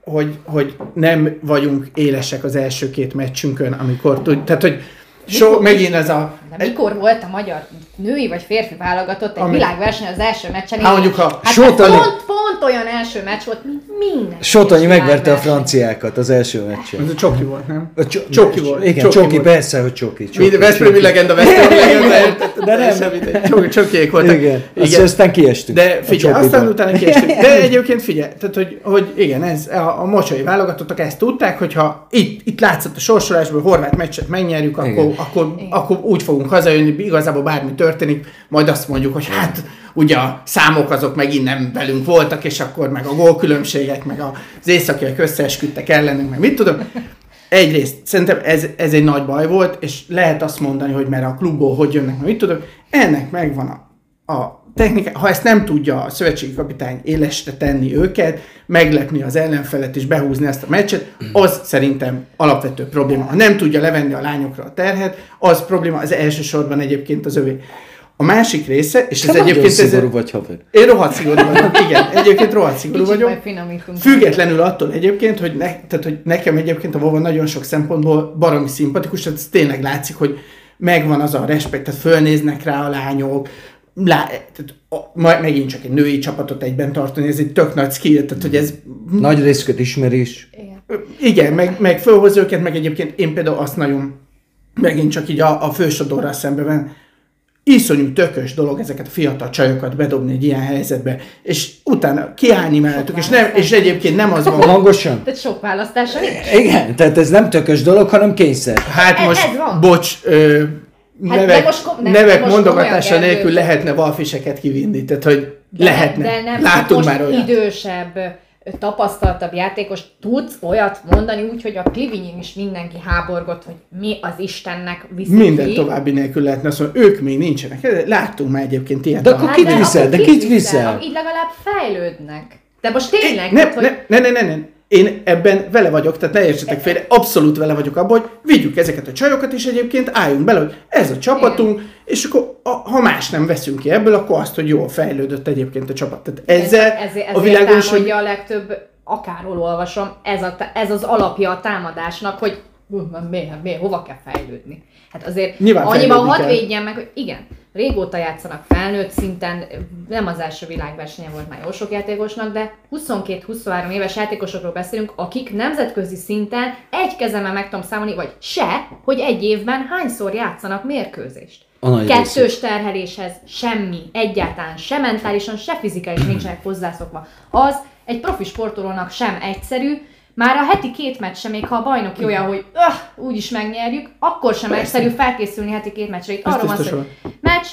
hogy, hogy nem vagyunk élesek az első két meccsünkön, amikor tud, tehát hogy so, megint ez a... De mikor volt a magyar női vagy férfi válogatott egy Ami- világverseny az első meccsen? Hát mondjuk, ha hát Sotonyi- pont, pont olyan első meccs volt, mint minden. Egyes megverte a franciákat az első meccsen. Ez a csoki volt, nem? A cso- Csoki volt, Igen, csoki csoki, volt. persze, hogy csoki. csoki Mind Veszprémi csoki. legenda, Veszprémi legenda? De nem. Teljesen mindegy. Csok- Csokiék voltak. Igen, Igen. aztán kiestünk. De figyelj, aztán utána kiestünk. De egyébként figyelj, tehát hogy, hogy igen, ez, a, a mocsai válogatottak ezt tudták, hogyha itt, itt látszott a sorsolásból, horvát meccset megnyerjük, akkor, akkor, akkor, úgy fogunk hazajönni, igazából bármi történik, majd azt mondjuk, hogy hát ugye a számok azok megint nem velünk voltak, és akkor meg a gólkülönbségek, meg az északiak összeesküdtek ellenünk, meg mit tudom. Egyrészt szerintem ez, ez egy nagy baj volt, és lehet azt mondani, hogy mert a klubból hogy jönnek, meg mit tudom, ennek megvan a, a technika, ha ezt nem tudja a szövetségi kapitány élesre tenni őket, meglepni az ellenfelet és behúzni ezt a meccset, az szerintem alapvető probléma. Ha nem tudja levenni a lányokra a terhet, az probléma, az elsősorban egyébként az övé. A másik része, és Te ez egyébként... Ez, szigorú vagy, haver. én rohadt szigorú vagyok, igen, egyébként rohadt szigorú Kicsit vagyok. Függetlenül attól egyébként, hogy, ne, tehát, hogy nekem egyébként a Vova nagyon sok szempontból baromi szimpatikus, tehát ez tényleg látszik, hogy megvan az a respekt, tehát fölnéznek rá a lányok, lá, tehát, a, majd megint csak egy női csapatot egyben tartani, ez egy tök nagy skill, tehát hogy ez Nagy részüket ismerés. Igen. igen, meg, meg fölhoz őket, meg egyébként én például azt nagyon, megint csak így a, a fősodorral szemben iszonyú tökös dolog ezeket a fiatal csajokat bedobni egy ilyen helyzetbe, és utána kiállni mellettük, és, nem, és egyébként nem az van, Hangosan? Tehát sok választása nincs. Igen, tehát ez nem tökös dolog, hanem kényszer. Hát Ez- most, ez van. bocs, ö, Hát nevek, most kom- nem, nevek most mondogatása nélkül lehetne valfiseket kivinni, tehát hogy De- lehetne. De nem, Látunk most már olyat. idősebb, tapasztaltabb játékos tudsz olyat mondani úgy, hogy a Pivinyin is mindenki háborgott, hogy mi az Istennek viszi Minden ki. további nélkül lehetne azt mondani, ők még nincsenek. Láttunk már egyébként ilyet. De akkor Hát kit de viszel? De kit viszel? Így legalább fejlődnek. De most tényleg, ne, tehát, hogy... ne, ne, ne, ne, ne. Én ebben vele vagyok, tehát ne értsetek félre, abszolút vele vagyok abban, hogy vigyük ezeket a csajokat, és egyébként álljunk bele, hogy ez a csapatunk, és akkor a, ha más nem veszünk ki ebből, akkor azt, hogy jól fejlődött egyébként a csapat. Tehát ezzel ez, ezért, a ezért világon is, hogy a legtöbb, akárhol olvasom, ez, a, ez az alapja a támadásnak, hogy "Hú, már miért, miért, hova kell fejlődni. Hát azért Nyilván annyiban hadd védjen meg, hogy igen, régóta játszanak felnőtt szinten, nem az első világversenye volt már jó sok játékosnak, de 22-23 éves játékosokról beszélünk, akik nemzetközi szinten egy kezemmel meg tudom számolni, vagy se, hogy egy évben hányszor játszanak mérkőzést. Kettős részük. terheléshez semmi, egyáltalán se mentálisan, se fizikai nincsenek hozzászokva. Az egy profi sportolónak sem egyszerű, már a heti két meccs sem, még ha a bajnoki olyan, hogy öh, úgyis megnyerjük, akkor sem Persze. egyszerű felkészülni heti két meccsre. Itt arról van szó, hogy meccs,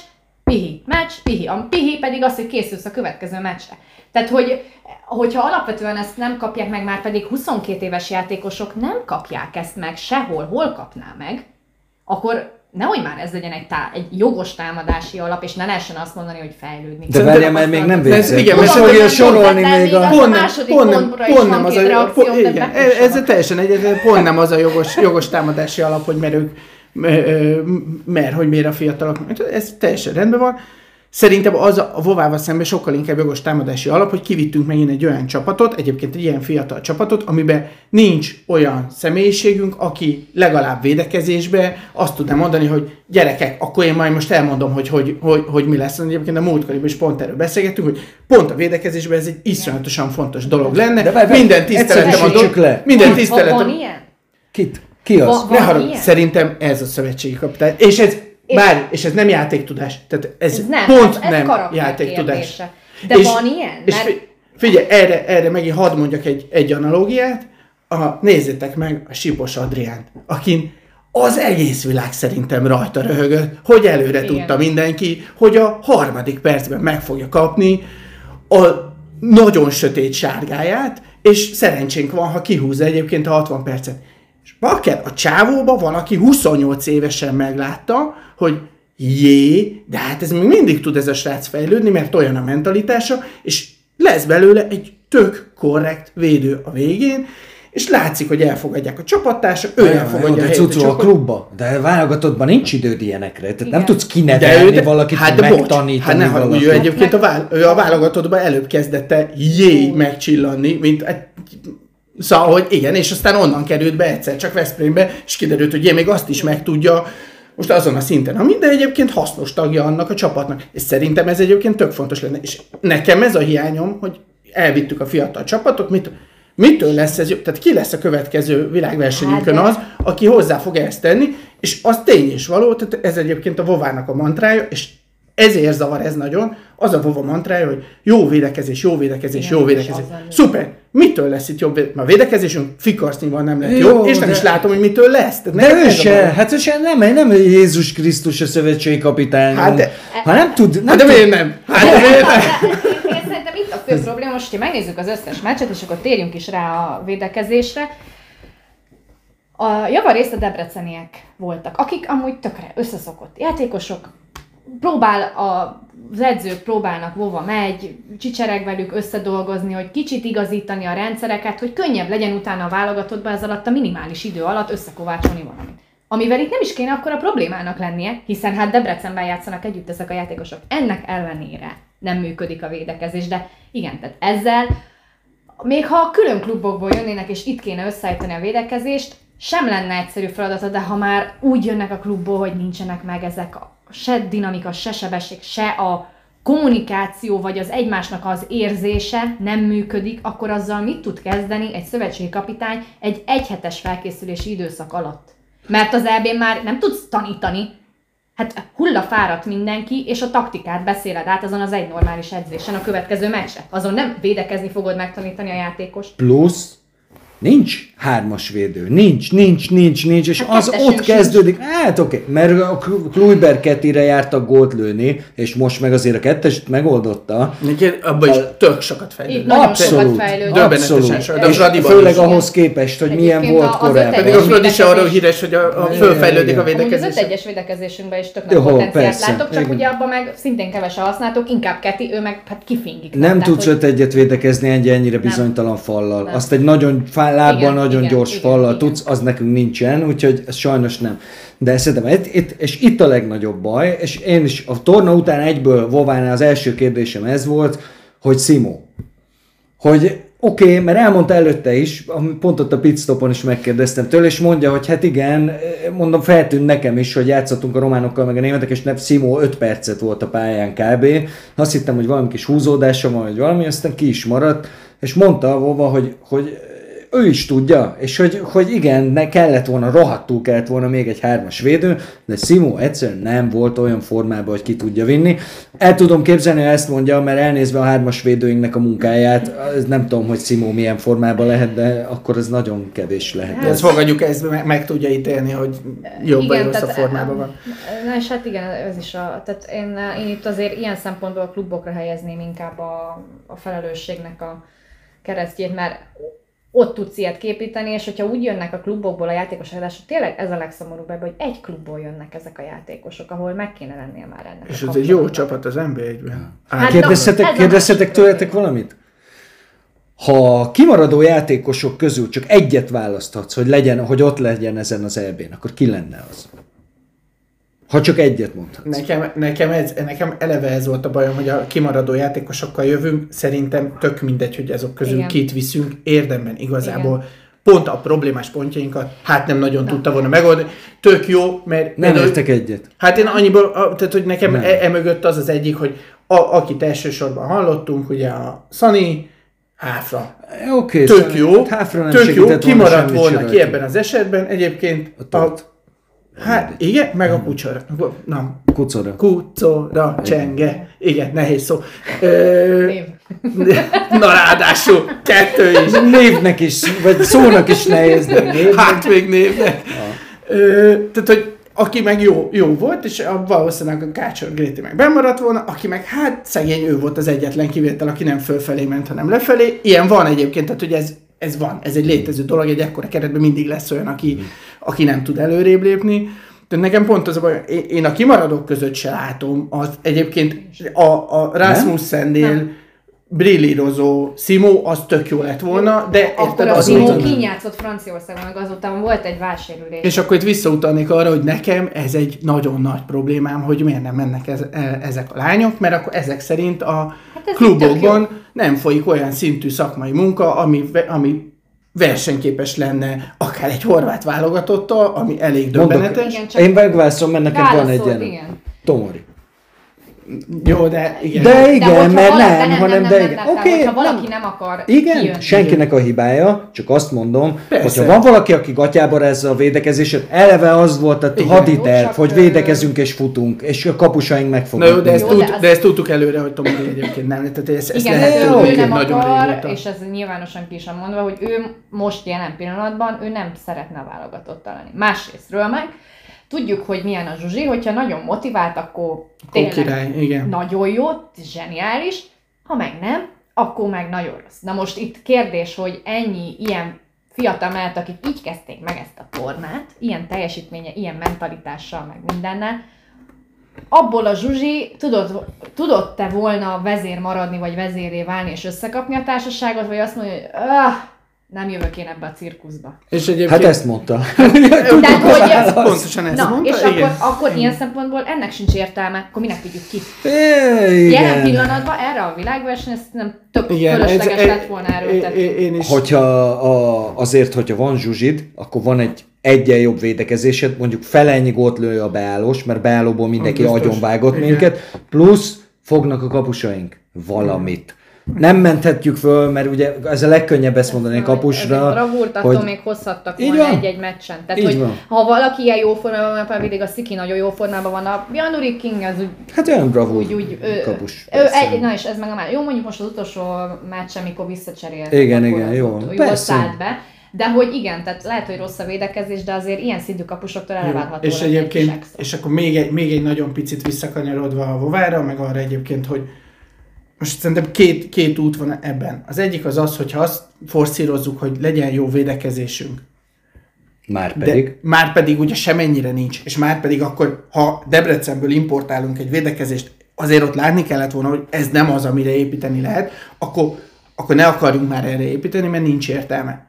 pihi, meccs, pihi. A pihi pedig az, hogy készülsz a következő meccsre. Tehát, hogy hogyha alapvetően ezt nem kapják meg, már pedig 22 éves játékosok nem kapják ezt meg sehol, hol kapná meg, akkor nehogy már ez legyen egy, tá- egy jogos támadási alap, és ne lehessen azt mondani, hogy fejlődni. De várjál, mert még nem végzett. igen, Most fogja sorolni még a... pont nem, második pont nem, pont van nem az két a, igen, ez, teljesen egyetlen, pont nem az a jogos, jogos támadási alap, hogy mert ők, mert hogy miért a fiatalok, ez teljesen rendben van. Szerintem az a, Vovával szemben sokkal inkább jogos támadási alap, hogy kivittünk megint egy olyan csapatot, egyébként egy ilyen fiatal csapatot, amiben nincs olyan személyiségünk, aki legalább védekezésbe azt tudná mondani, hogy gyerekek, akkor én majd most elmondom, hogy, hogy, hogy, hogy mi lesz. Egyébként a múltkoriban is pont erről beszélgettünk, hogy pont a védekezésben ez egy iszonyatosan fontos dolog lenne. De várj, minden tiszteletem a dolog, le. minden Van- tiszteletem. Van ilyen? Kit? Ki az? Ne Van ilyen? szerintem ez a szövetségi kapitány. És ez, És- bár, és ez nem játéktudás. Tehát ez, Ez nem, pont ez, ez nem játéktudás. De és, van ilyen? És Mert figyelj, erre, erre megint hadd mondjak egy, egy analógiát. A, nézzétek meg a Sipos Adriánt, akin az egész világ szerintem rajta röhögött, hogy előre Igen. tudta mindenki, hogy a harmadik percben meg fogja kapni a nagyon sötét sárgáját, és szerencsénk van, ha kihúzza egyébként a 60 percet. És bakker, a csávóba van, aki 28 évesen meglátta, hogy jé, de hát ez még mindig tud ez a srác fejlődni, mert olyan a mentalitása, és lesz belőle egy tök korrekt védő a végén, és látszik, hogy elfogadják a csapattársa, ő elfogadja a de helyét cucó a klubba. De válogatottban nincs időd ilyenekre. Tehát Igen. nem tudsz de kinevelni ő, valakit, hát hogy de bocs, megtanítani hát ne haragudj, ő egyébként a, vál, ő a válogatottban előbb kezdette jé megcsillanni, mint egy, Szóval, hogy igen, és aztán onnan került be egyszer csak Veszprémbe, és kiderült, hogy jé, még azt is meg tudja, most azon a szinten, ami, de egyébként hasznos tagja annak a csapatnak. És szerintem ez egyébként tök fontos lenne. És nekem ez a hiányom, hogy elvittük a fiatal csapatot, mit, mitől lesz ez jobb? Tehát ki lesz a következő világversenyünkön Hát az, aki hozzá fog ezt tenni, és az tény és való, tehát ez egyébként a Vovának a mantrája, és ezért zavar ez nagyon, az a Vova mantrája, hogy jó védekezés, jó védekezés, Igen, jó és védekezés. Szuper! Mitől lesz itt jobb védekezés? A védekezésünk fikarsznyival nem lett Jó, jó, és nem de- is látom, hogy mitől lesz. Tehát De ő se, hát ő se, nem, nem Jézus Krisztus a szövetségi kapitány. Hát de- ha nem tud, nem Hát de miért nem? Hát de miért nem? Szerintem itt a fő probléma, most, ha megnézzük az összes meccset, és akkor térjünk is rá a védekezésre. A javarészt a debreceniek voltak, akik amúgy tökre összeszokott játékosok, próbál a, az edzők próbálnak, hova megy, csicsereg velük összedolgozni, hogy kicsit igazítani a rendszereket, hogy könnyebb legyen utána a válogatottba ez alatt a minimális idő alatt összekovácsolni valamit. Amivel itt nem is kéne akkor a problémának lennie, hiszen hát Debrecenben játszanak együtt ezek a játékosok. Ennek ellenére nem működik a védekezés, de igen, tehát ezzel még ha a külön klubokból jönnének, és itt kéne összeállítani a védekezést, sem lenne egyszerű feladata, de ha már úgy jönnek a klubból, hogy nincsenek meg ezek a se dinamika, se sebesség, se a kommunikáció, vagy az egymásnak az érzése nem működik, akkor azzal mit tud kezdeni egy szövetségi kapitány egy egyhetes felkészülési időszak alatt? Mert az eb már nem tudsz tanítani, Hát hullafáradt mindenki, és a taktikát beszéled át azon az egy normális edzésen a következő meccsre. Azon nem védekezni fogod megtanítani a játékost. plusz nincs hármas védő. Nincs, nincs, nincs, nincs, és Hát az ott kezdődik. Hát oké, mert a Kluiber kettire jártak gólt lőni, és most meg azért a kettest megoldotta. Egyébként Abban is tök sokat fejlődött. Abszolút, sokat fejlődött. Abszolút. sokat. És főleg is. ahhoz képest, hogy milyen Egyébként volt a- az korábban. Pedig a Fradi se arról védekezés. híres, hogy a, a Igen, fölfejlődik igen. a Amúgy az védekezés. öt-egyes védekezésünkben is tök nagy Jó, potenciált persze, látok, csak igen. ugye abban meg szintén kevesen használtok, inkább Keti, ő meg hát kifingik. Nem tudsz öt egyet védekezni egy ennyire bizonytalan fallal. Azt egy nagyon fá, lábbal nagyon igen, gyors igen, fallal igen. tudsz, az nekünk nincsen, úgyhogy ez sajnos nem. De szerintem itt, itt, és itt a legnagyobb baj, és én is a torna után egyből Vovánál az első kérdésem ez volt, hogy Simó, hogy Oké, okay, mert elmondta előtte is, pont ott a pitstopon is megkérdeztem tőle, és mondja, hogy hát igen, mondom, feltűnt nekem is, hogy játszottunk a románokkal, meg a németek, és nem Simó 5 percet volt a pályán kb. Azt hittem, hogy valami kis húzódása van, vagy valami, aztán ki is maradt, és mondta volna, hogy, hogy ő is tudja, és hogy, hogy igen, ne kellett volna, rohadtul kellett volna még egy hármas védő, de Simó egyszerűen nem volt olyan formában, hogy ki tudja vinni. El tudom képzelni, hogy ezt mondja, mert elnézve a hármas védőinknek a munkáját, ez nem tudom, hogy Simó milyen formában lehet, de akkor ez nagyon kevés lehet. De ezt fogadjuk, ezt meg, meg tudja ítélni, hogy jobb vagy rossz a formában van. Na és hát igen, ez is a, tehát én, én itt azért ilyen szempontból a klubokra helyezném inkább a, a felelősségnek a keresztjét, mert ott tudsz ilyet képíteni, és hogyha úgy jönnek a klubokból a játékosok, ráadásul tényleg ez a legszomorúbb ebben, hogy egy klubból jönnek ezek a játékosok, ahol meg kéne lennie már ennek És ez egy jó csapat az NBA-ben. Hát kérdezhetek másik tőletek valamit? Ha a kimaradó játékosok közül csak egyet választhatsz, hogy, legyen, hogy ott legyen ezen az EB-n, akkor ki lenne az? Ha csak egyet mondhatsz. Nekem, nekem, ez, nekem eleve ez volt a bajom, hogy a kimaradó játékosokkal jövünk, szerintem tök mindegy, hogy azok közül Igen. két viszünk, érdemben igazából pont a problémás pontjainkat, hát nem nagyon tudta volna megoldani. Tök jó, mert... Nem értek egyet. Hát én annyiból, tehát hogy nekem Nem. e, e mögött az az egyik, hogy a, akit elsősorban hallottunk, ugye a Szani, Háfra. Oké, Tök szóval jó, Háfra nem tök jó, kimaradt volna ki ebben az esetben. Egyébként A a, Hát igen, meg a kucsora. Nem, Kucora. kucora, csenge. Igen, nehéz szó. Ö, Név. na ráadásul, kettő is. Névnek is, vagy szónak is nehéz, de névnek. Hát még névnek. Ö, tehát, hogy aki meg jó, jó volt, és a, valószínűleg a Kácsor Gréti meg bemaradt volna, aki meg hát szegény ő volt az egyetlen kivétel, aki nem fölfelé ment, hanem lefelé. Ilyen van egyébként, tehát hogy ez, ez van, ez egy létező dolog, egy ekkora keretben mindig lesz olyan, aki, aki nem tud előrébb lépni. Tehát nekem pont az a baj, én- a kimaradók között se látom, az egyébként a, a Rasmussennél brillírozó Simó, az tök jó lett volna, de Akkor érted, a az Simó kinyátszott Franciaországban, meg azután volt egy válsérülés. És akkor itt visszautalnék arra, hogy nekem ez egy nagyon nagy problémám, hogy miért nem mennek ez, e- ezek a lányok, mert akkor ezek szerint a Hát ez klubokban nem folyik olyan szintű szakmai munka, ami, ami versenyképes lenne akár egy horvát válogatottal, ami elég Mondok. döbbenetes. Igen, csak Én megválaszolom, mert nekem van egy ilyen. Tomori. Jó, de igen. De igen, hogyha mert valaki- nem, hanem de igen. nem, Oké, hogyha valaki nem. nem akar Igen, kijönni. senkinek a hibája, csak azt mondom, Persze. hogyha van valaki, aki gatyába rezze a védekezését, eleve az volt a haditerv, hogy védekezünk és futunk, és a kapusaink meg Na fognak jó, de ezt, Jó, tud, de az- de ezt tudtuk előre, hogy Tomori egyébként nem. Tehát ezt, ezt Igen, lehet de ő oké, nem akar, és ez nyilvánosan ki is mondva, hogy ő most jelen pillanatban ő nem szeretne a válogatottal lenni. Másrésztről meg tudjuk, hogy milyen a Zsuzsi, hogyha nagyon motivált, akkor tényleg király, igen. nagyon jó, zseniális, ha meg nem, akkor meg nagyon rossz. Na most itt kérdés, hogy ennyi ilyen fiatal mellett, akik így kezdték meg ezt a tornát, ilyen teljesítménye, ilyen mentalitással, meg mindennel, abból a Zsuzsi tudott, tudott-e volna vezér maradni, vagy vezéré válni, és összekapni a társaságot, vagy azt mondja, hogy ah, nem jövök én ebbe a cirkuszba. És egyébként... Hát ezt mondta. Tehát, hogy Pontosan ezt Na, mondta, és igen. akkor, akkor ilyen szempontból ennek sincs értelme, akkor minek vigyük ki? É, Jelen igen. pillanatban erre a világverseny ezt nem tök Igen, fölösleges ez, lett volna erőltetni. én, is. Hogyha a, azért, hogyha van zsuzsid, akkor van egy egyen jobb védekezésed, mondjuk fele ennyi gólt lő a beállós, mert beállóból mindenki agyonvágott minket, plusz fognak a kapusaink valamit. Nem menthetjük föl, mert ugye ez a legkönnyebb ezt mondani a kapusra, bravúrt, attól hogy még hozhattak Így volna egy-egy meccsen. Tehát, Így hogy van. ha valaki ilyen jó formában van, például mindig a Sziki nagyon jó formában van, a Januri King az úgy, hát olyan bravúr úgy, úgy ő, kapus. ő, persze. egy, na és ez meg a már. Jó, mondjuk most az utolsó meccs, amikor visszacserélt. Igen, igen, jó. ott Jól Persze. szállt be. De hogy igen, tehát lehet, hogy rossz a védekezés, de azért ilyen szintű kapusoktól elvárható És egyébként, és akkor még egy, még egy nagyon picit visszakanyarodva a Vovára, meg arra egyébként, hogy most szerintem két, két út van ebben. Az egyik az az, hogyha azt forszírozzuk, hogy legyen jó védekezésünk, Már de pedig. már pedig ugye semennyire nincs, és már pedig akkor, ha Debrecenből importálunk egy védekezést, azért ott látni kellett volna, hogy ez nem az, amire építeni lehet, akkor, akkor ne akarjunk már erre építeni, mert nincs értelme.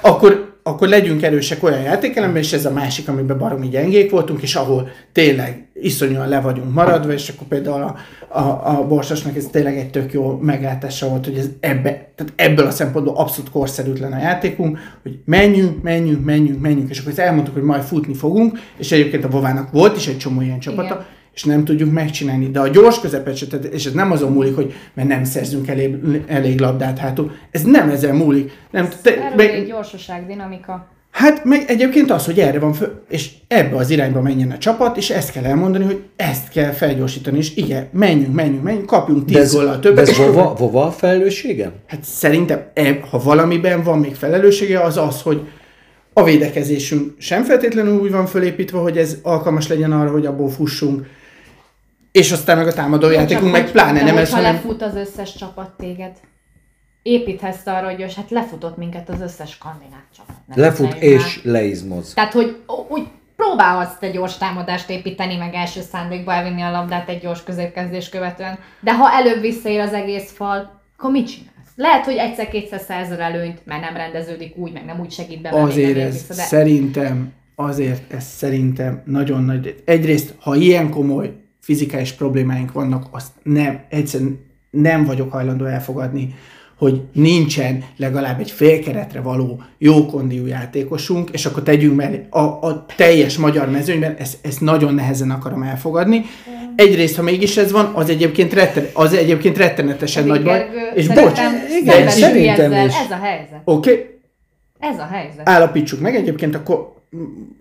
Akkor, akkor legyünk erősek olyan játékelemben, és ez a másik, amiben baromi gyengék voltunk, és ahol tényleg iszonyúan le vagyunk maradva, és akkor például a, a, a Borsasnak ez tényleg egy tök jó meglátása volt, hogy ez ebbe, tehát ebből a szempontból abszolút korszerűtlen a játékunk, hogy menjünk, menjünk, menjünk, menjünk, és akkor ezt elmondtuk, hogy majd futni fogunk, és egyébként a Vovának volt is egy csomó ilyen csapata, Igen és nem tudjuk megcsinálni. De a gyors közepet és ez nem azon múlik, hogy mert nem szerzünk elég, elég labdát hátul. Ez nem ezen múlik. Nem, te, Erről meg, egy gyorsaság, dinamika. Hát meg egyébként az, hogy erre van föl, és ebbe az irányba menjen a csapat, és ezt kell elmondani, hogy ezt kell felgyorsítani, és igen, menjünk, menjünk, menjünk, kapjunk tíz góllal többet. De ez vova, vova a felelőssége? Hát szerintem, ha valamiben van még felelőssége, az az, hogy a védekezésünk sem feltétlenül úgy van fölépítve, hogy ez alkalmas legyen arra, hogy abból fussunk és aztán meg a támadó játékunk meg pláne nem ez, hanem... lefut az összes csapat téged, építhetsz arra, hogy hát lefutott minket az összes skandináv csapat. Nem Lefut és már. leizmoz. Tehát, hogy úgy próbálhatsz egy gyors támadást építeni, meg első szándékba elvinni a labdát egy gyors középkezdés követően, de ha előbb visszaér az egész fal, akkor mit csinálsz? Lehet, hogy egyszer-kétszer szerzel előnyt, mert nem rendeződik úgy, meg nem úgy segít be. Azért ez vissza, de... szerintem, azért ez szerintem nagyon nagy. Egyrészt, ha ilyen komoly fizikális problémáink vannak, azt nem, egyszerűen nem vagyok hajlandó elfogadni, hogy nincsen legalább egy félkeretre való jó kondiú játékosunk, és akkor tegyünk mellé a, a teljes magyar mezőnyben, ezt, ezt nagyon nehezen akarom elfogadni. Egyrészt, ha mégis ez van, az egyébként, retten, az egyébként rettenetesen nagy baj. És bocs, igen, szerintem is. Ez a helyzet. Oké. Okay. Ez a helyzet. Állapítsuk meg egyébként, akkor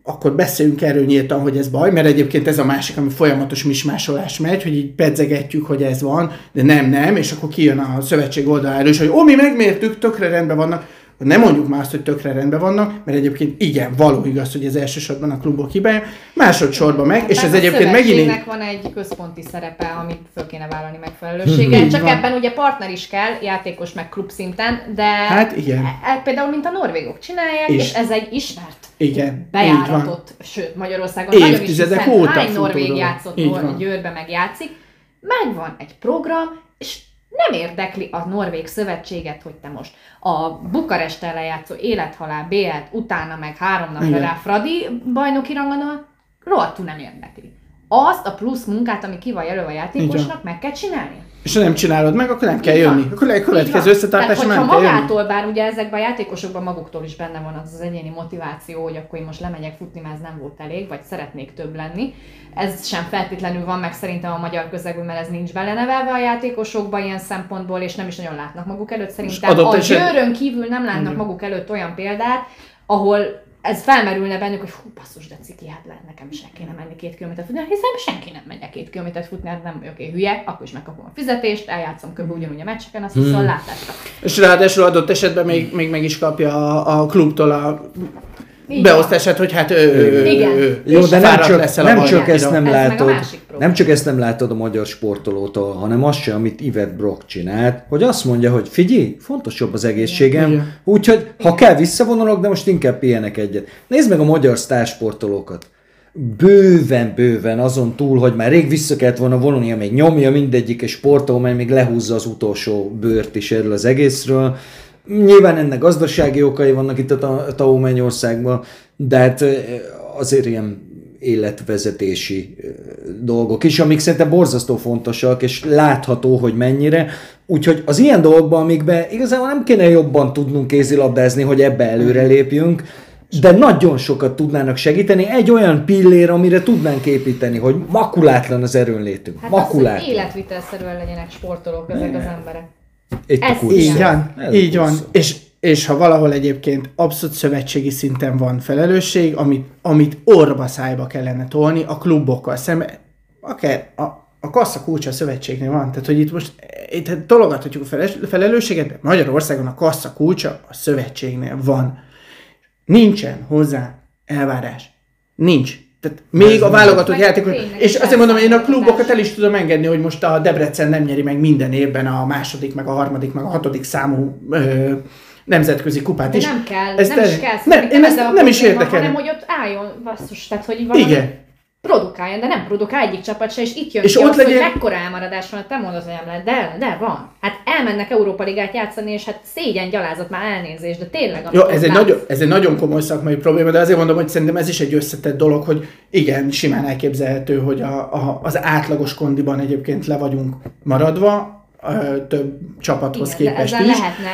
akkor beszéljünk erről nyíltan, hogy ez baj, mert egyébként ez a másik, ami folyamatos mismásolás megy, hogy így pedzegetjük, hogy ez van, de nem, nem, és akkor kijön a szövetség oldaláról is, hogy ó, mi megmértük, tökre rendben vannak nem mondjuk már azt, hogy tökre rendben vannak, mert egyébként igen, való igaz, hogy ez elsősorban a klubok hibája, másodszorban meg, és ez egyébként megint... van egy központi szerepe, amit föl kéne vállalni megfelelőséggel, csak van. ebben ugye partner is kell, játékos meg klub szinten, de hát igen. E, e, például, mint a norvégok csinálják, és, és ez egy ismert igen, bejáratott, sőt Magyarországon Évtizedek nagyon is, óta hány norvég játszott, Győrbe meg játszik, megvan egy program, és nem érdekli a Norvég szövetséget, hogy te most a Bukaresttel lejátszó élethalál BL-t, utána meg három napra rá Fradi bajnoki rangadon, rohadtul nem érdekli. Azt a plusz munkát, ami ki van jelölve a játékosnak, meg kell csinálni. És ha nem csinálod meg, akkor nem kell jönni. van. Akkor a következő összetartásra nem kell magától, jönni. bár ugye ezekben a játékosokban maguktól is benne van az az egyéni motiváció, hogy akkor én most lemegyek futni, mert ez nem volt elég, vagy szeretnék több lenni. Ez sem feltétlenül van meg szerintem a magyar közegben, mert ez nincs belenevelve a játékosokba ilyen szempontból, és nem is nagyon látnak maguk előtt. Szerintem a győrön kívül nem látnak maguk előtt olyan példát, ahol ez felmerülne bennük, hogy hú, basszus, de ciki, hát lehet nekem is kéne menni két kilométert futni, hiszen senki nem megy két kilométert futni, hát nem vagyok én hülye, akkor is megkapom a fizetést, eljátszom kb. ugyanúgy a meccseken, azt viszont hmm. látásra. És ráadásul adott esetben még, még meg is kapja a, a klubtól a beosztását, hogy hát ő, Igen. Ő, Jó, de nem csak, nem csak ezt nem ez látod, nem csak ezt nem látod a magyar sportolótól, hanem azt sem, amit Yvette Brock csinált, hogy azt mondja, hogy figyelj, fontosabb az egészségem, úgyhogy ha kell visszavonulok, de most inkább pihenek egyet. Nézd meg a magyar sztársportolókat. Bőven, bőven azon túl, hogy már rég vissza kellett volna vonulnia, még nyomja mindegyik és sportol, mert még lehúzza az utolsó bőrt is erről az egészről. Nyilván ennek gazdasági okai vannak itt a TAO Mennyországban, de hát azért ilyen életvezetési dolgok is, amik szerintem borzasztó fontosak, és látható, hogy mennyire. Úgyhogy az ilyen dolgokban, amikben igazából nem kéne jobban tudnunk kézilabdázni, hogy ebbe előre lépjünk, de nagyon sokat tudnának segíteni, egy olyan pillér, amire tudnánk építeni, hogy makulátlan az erőnlétünk. Hát makulátlan. Az, hogy életvitelszerűen legyenek sportolók ezek az emberek. Itt Ez így van, Ez így van. És, és ha valahol egyébként abszolút szövetségi szinten van felelősség, amit, amit orba szájba kellene tolni a klubokkal szemben, akár a, a kassa kulcsa a szövetségnél van. Tehát, hogy itt most itt tologathatjuk a felelősséget, de Magyarországon a kassa kulcsa a szövetségnél van. Nincsen hozzá elvárás. Nincs. Tehát még a válogatott játékos. És azért mondom, én a klubokat el is tudom engedni, hogy most a Debrecen nem nyeri meg minden évben a második, meg a harmadik, meg a hatodik számú ö, nemzetközi kupát is. De nem kell, ezt nem is kell. Nem, én ezt nem is érdekel. Hanem, hogy ott álljon, basszus, tehát hogy valami... Igen. Produkáljon, de nem produkál egyik csapat se, és itt jön És ki ott az, legyen- hogy mekkora elmaradás van, te mondod, hogy nem lehet, de, de van. Hát elmennek Európa Ligát játszani, és hát szégyen, gyalázat, már elnézést, de tényleg. Jó, ez egy, látsz- nagyon, ez egy nagyon komoly szakmai probléma, de azért mondom, hogy szerintem ez is egy összetett dolog, hogy igen, simán elképzelhető, hogy a, a, az átlagos kondiban egyébként le vagyunk maradva, több csapathoz Igen, de képest ezzel is. lehetne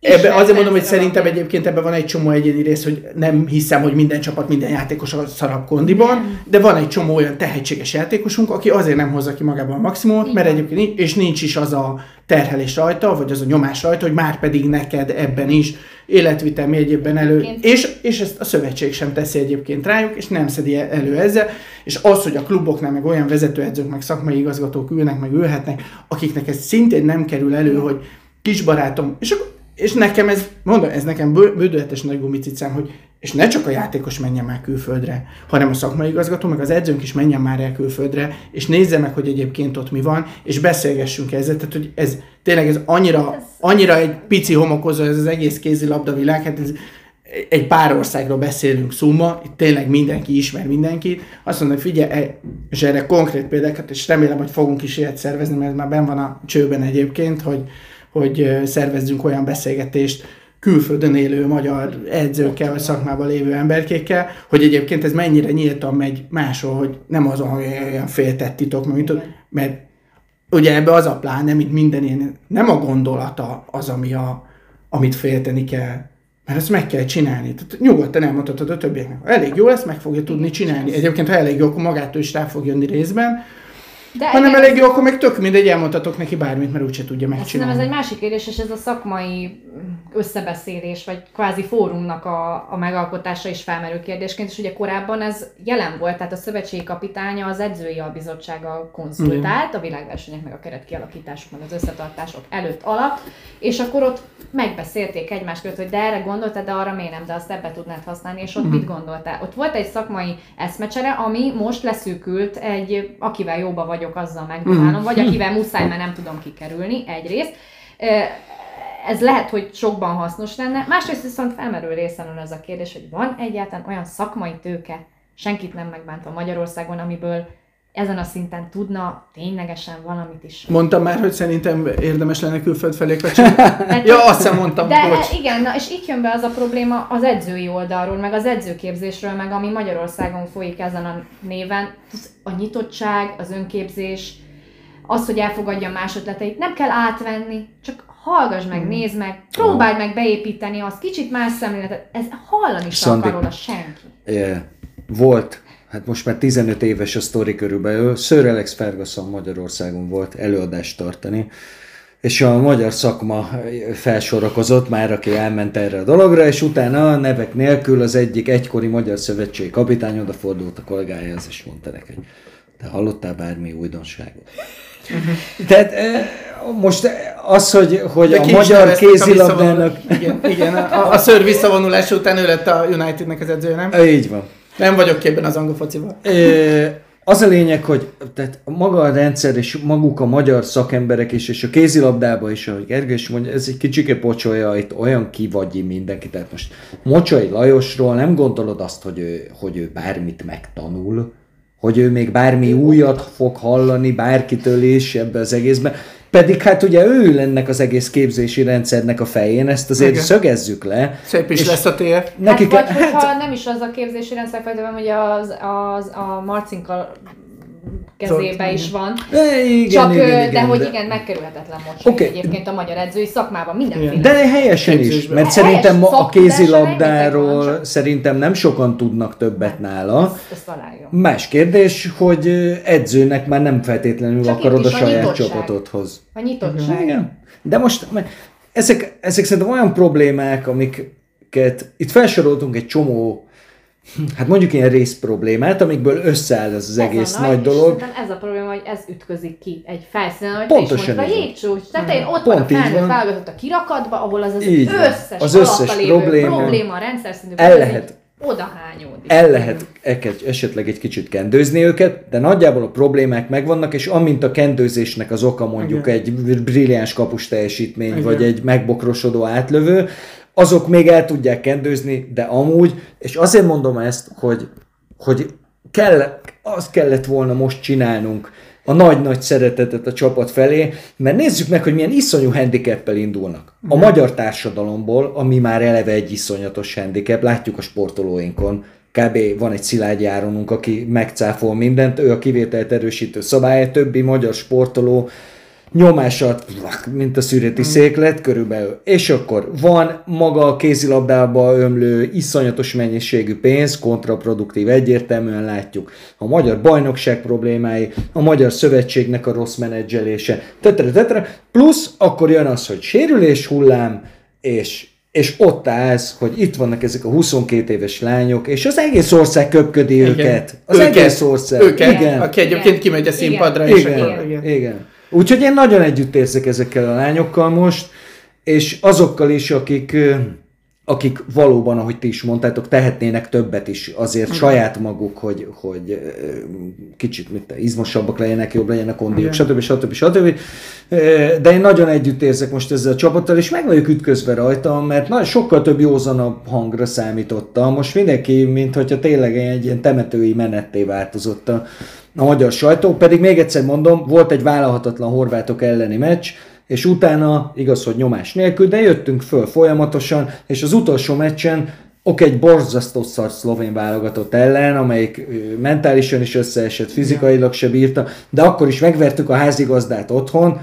Ebbe azért mondom, hogy szerintem van. egyébként ebben van egy csomó egyéni rész, hogy nem hiszem, hogy minden csapat, minden játékos a szarabb kondiban, de van egy csomó olyan tehetséges játékosunk, aki azért nem hozza ki magában a maximumot, Így mert egyébként nincs, és nincs is az a terhelés rajta, vagy az a nyomás rajta, hogy már pedig neked ebben is életvitel mi egyébben elő, Egyébként- és, és ezt a szövetség sem teszi egyébként rájuk, és nem szedi elő ezzel, és az, hogy a kluboknál meg olyan vezetőedzők, meg szakmai igazgatók ülnek, meg ülhetnek, akiknek ez szintén nem kerül elő, hogy kisbarátom, és, akkor, és nekem ez, mondom, ez nekem bő- bődületes nagy gumicicám, hogy és ne csak a játékos menjen már külföldre, hanem a szakmai igazgató, meg az edzőnk is menjen már el külföldre, és nézze meg, hogy egyébként ott mi van, és beszélgessünk ezzel. Tehát, hogy ez tényleg ez annyira, annyira egy pici homokozó, ez az egész kézilabda világ, hát ez egy pár országról beszélünk szuma, itt tényleg mindenki ismer mindenkit, azt mondom, hogy figyelj, e- és erre konkrét példákat, és remélem, hogy fogunk is ilyet szervezni, mert már ben van a csőben egyébként, hogy, hogy szervezzünk olyan beszélgetést külföldön élő magyar edzőkkel, vagy szakmában lévő emberkékkel, hogy egyébként ez mennyire nyíltan megy máshol, hogy nem az olyan, féltett titok, mint, mert ugye ebbe az a pláne, mint minden ilyen, nem a gondolata az, ami a, amit félteni kell, mert ezt meg kell csinálni. Tehát nyugodtan elmondhatod a többieknek. Ha elég jó lesz, meg fogja tudni csinálni. Egyébként, ha elég jó, akkor magától is rá fog jönni részben. De Ha nem igen, elég jó, akkor meg tök mindegy, elmondhatok neki bármit, mert úgyse tudja Szerintem ez megcsinálni. egy másik kérdés, és ez a szakmai összebeszélés, vagy kvázi fórumnak a, a megalkotása is felmerül kérdésként, és ugye korábban ez jelen volt, tehát a szövetségi kapitánya az edzői albizottsággal konzultált, a világversenyek, meg a keret kialakítások, meg az összetartások előtt alatt, és akkor ott megbeszélték egymás között, hogy de erre gondoltad, de arra miért nem, de azt ebbe tudnád használni, és ott mit gondoltál. Ott volt egy szakmai eszmecsere, ami most leszűkült egy, akivel jóba vagyok, azzal megdumálom, vagy akivel muszáj, mert nem tudom kikerülni, egyrészt. Ez lehet, hogy sokban hasznos lenne. Másrészt viszont felmerül részemről ez a kérdés, hogy van egyáltalán olyan szakmai tőke, senkit nem megbántva Magyarországon, amiből ezen a szinten tudna ténylegesen valamit is. Mondtam már, hogy szerintem érdemes lenne külföld felé. Tehát- ja, azt sem mondtam, De bocs. igen, na, és itt jön be az a probléma az edzői oldalról, meg az edzőképzésről, meg ami Magyarországon folyik ezen a néven. A nyitottság, az önképzés, az, hogy elfogadja más ötleteit, nem kell átvenni, csak hallgass meg, nézd meg, próbáld meg beépíteni azt, kicsit más szemléletet, ez hallani sem Szandi. akar róla senki. Eh, Volt, hát most már 15 éves a sztori körülbelül, Sir Alex Ferguson Magyarországon volt előadást tartani, és a magyar szakma felsorakozott már, aki elment erre a dologra, és utána a nevek nélkül az egyik egykori Magyar Szövetség kapitány odafordult a kollégájához, és mondta neki, hogy te hallottál bármi újdonságot? Tehát eh, most az, hogy, hogy a magyar a kézilabdának... visszavonulás- Igen, igen a, a ször visszavonulása után ő lett a Unitednek az edzője, nem? Így van. Nem vagyok képben az angol focival. Az a lényeg, hogy tehát maga a rendszer és maguk a magyar szakemberek is, és a kézilabdában is, ahogy Gergő is mondja, ez egy kicsike pocsolja, itt olyan kivagyi mindenki. Tehát most Mocsai Lajosról nem gondolod azt, hogy ő, hogy ő bármit megtanul, hogy ő még bármi újat fog hallani bárkitől is ebbe az egészben. Pedig hát ugye ő ennek az egész képzési rendszernek a fején, ezt azért Igen. szögezzük le. Szép is lesz a TF. Neki hát, vagy hogyha nem is az a képzési rendszer, fejtőben, hogy az, az, a Marcinka kezébe is van. E, igen, Csak, igen, igen, de hogy de- igen, megkerülhetetlen Oké. okay. egyébként a magyar edzői szakmában mindenféle. De helyesen is, mert Helyes, szerintem ma a kézilabdáról szerintem nem sokan tudnak többet nála. Ezt, ezt. Más kérdés, hogy edzőnek már nem feltétlenül Csak akarod a a saját nyitottság. csapatodhoz. A nyitottság. Igen. De most ezek, ezek szerintem olyan problémák, amiket itt felsoroltunk egy csomó, hát mondjuk ilyen részproblémát, amikből összeáll ez az egész a nagy és dolog. ez a probléma, hogy ez ütközik ki egy felszínen, hogy Pontosan te is mondtad, a jégcsúcs. Tehát én ott Pont van a felnőtt válogatott a kirakatba, ahol az az Így összes, Az összes probléma. probléma a rendszer szintű, El ez lehet- odahányódik. El lehet eket- esetleg egy kicsit kendőzni őket, de nagyjából a problémák megvannak, és amint a kendőzésnek az oka mondjuk Igen. egy brilliáns kapus teljesítmény, Igen. vagy egy megbokrosodó átlövő, azok még el tudják kendőzni, de amúgy, és azért mondom ezt, hogy, hogy kell, azt kellett volna most csinálnunk, a nagy-nagy szeretetet a csapat felé, mert nézzük meg, hogy milyen iszonyú handicappel indulnak. A magyar társadalomból, ami már eleve egy iszonyatos handicap, látjuk a sportolóinkon, kb. van egy Szilágyi Áronunk, aki megcáfol mindent, ő a kivételt erősítő szabály, többi magyar sportoló nyomásat, mint a szüreti hmm. széklet körülbelül. És akkor van maga a kézilabdába ömlő iszonyatos mennyiségű pénz, kontraproduktív, egyértelműen látjuk. A magyar bajnokság problémái, a magyar szövetségnek a rossz menedzselése, tetre, tetre. Plusz akkor jön az, hogy sérülés hullám, és és ott állsz, hogy itt vannak ezek a 22 éves lányok, és az egész ország köpködi igen. őket. Az őket, egész ország. Őket, igen. aki egyébként kimegy a színpadra. Igen. És igen. Akkor, igen. igen. Úgyhogy én nagyon együtt érzek ezekkel a lányokkal most, és azokkal is, akik, akik valóban, ahogy ti is mondtátok, tehetnének többet is azért Igen. saját maguk, hogy, hogy kicsit mit, izmosabbak legyenek, jobb legyen a kondiuk, stb. stb. stb. De én nagyon együtt érzek most ezzel a csapattal, és meg vagyok ütközve rajta, mert nagyon sokkal több józanabb hangra számítottam. Most mindenki, mint hogyha tényleg egy ilyen temetői menetté változott a, a magyar sajtó, pedig még egyszer mondom, volt egy vállalhatatlan horvátok elleni meccs, és utána, igaz, hogy nyomás nélkül, de jöttünk föl folyamatosan, és az utolsó meccsen ok, egy borzasztó szar szlovén válogatott ellen, amelyik mentálisan is összeesett, fizikailag se bírta, de akkor is megvertük a házigazdát otthon,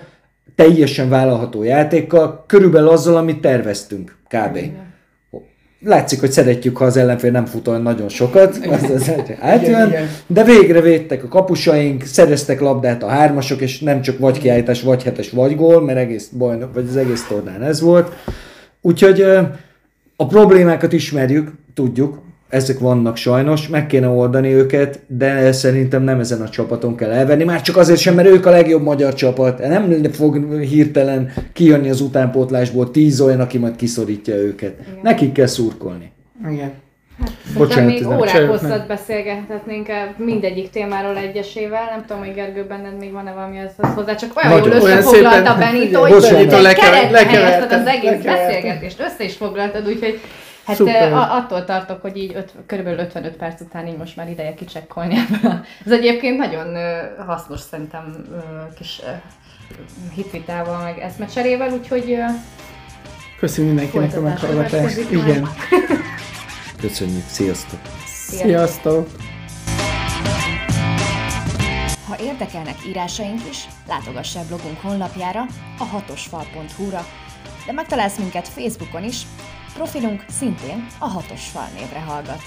teljesen vállalható játékkal, körülbelül azzal, amit terveztünk, kb. Igen látszik, hogy szeretjük, ha az ellenfél nem fut olyan nagyon sokat, az, az átjön, de végre védtek a kapusaink, szereztek labdát a hármasok, és nem csak vagy kiállítás, vagy hetes, vagy gól, mert egész bajnok, vagy az egész tornán ez volt. Úgyhogy a problémákat ismerjük, tudjuk, ezek vannak sajnos, meg kéne oldani őket, de szerintem nem ezen a csapaton kell elvenni, már csak azért sem, mert ők a legjobb magyar csapat, nem fog hirtelen kijönni az utánpótlásból tíz olyan, aki majd kiszorítja őket. Igen. Nekik kell szurkolni. Igen. Hát, Bocsánat, még órák hosszat beszélgethetnénk mindegyik témáról egyesével. Nem tudom, hogy Gergő benned még van-e valami az hozzá, csak olyan Nagyon, jól összefoglalta Benito, hogy keretbe az egész beszélgetést, össze is foglaltad, úgyhogy Hát Szuper. attól tartok, hogy így öt, körülbelül 55 perc után így most már ideje kicsekkolni ebből. Ez egyébként nagyon hasznos szerintem kis hitvitával, meg eszmecserével, úgyhogy Köszönjük mindenkinek a meghallgatást. Igen. Köszönjük, sziasztok! Sziasztok! Ha érdekelnek írásaink is, látogass el blogunk honlapjára, a hatosfal.hu-ra, de megtalálsz minket Facebookon is, Profilunk szintén a hatos fal névre hallgat.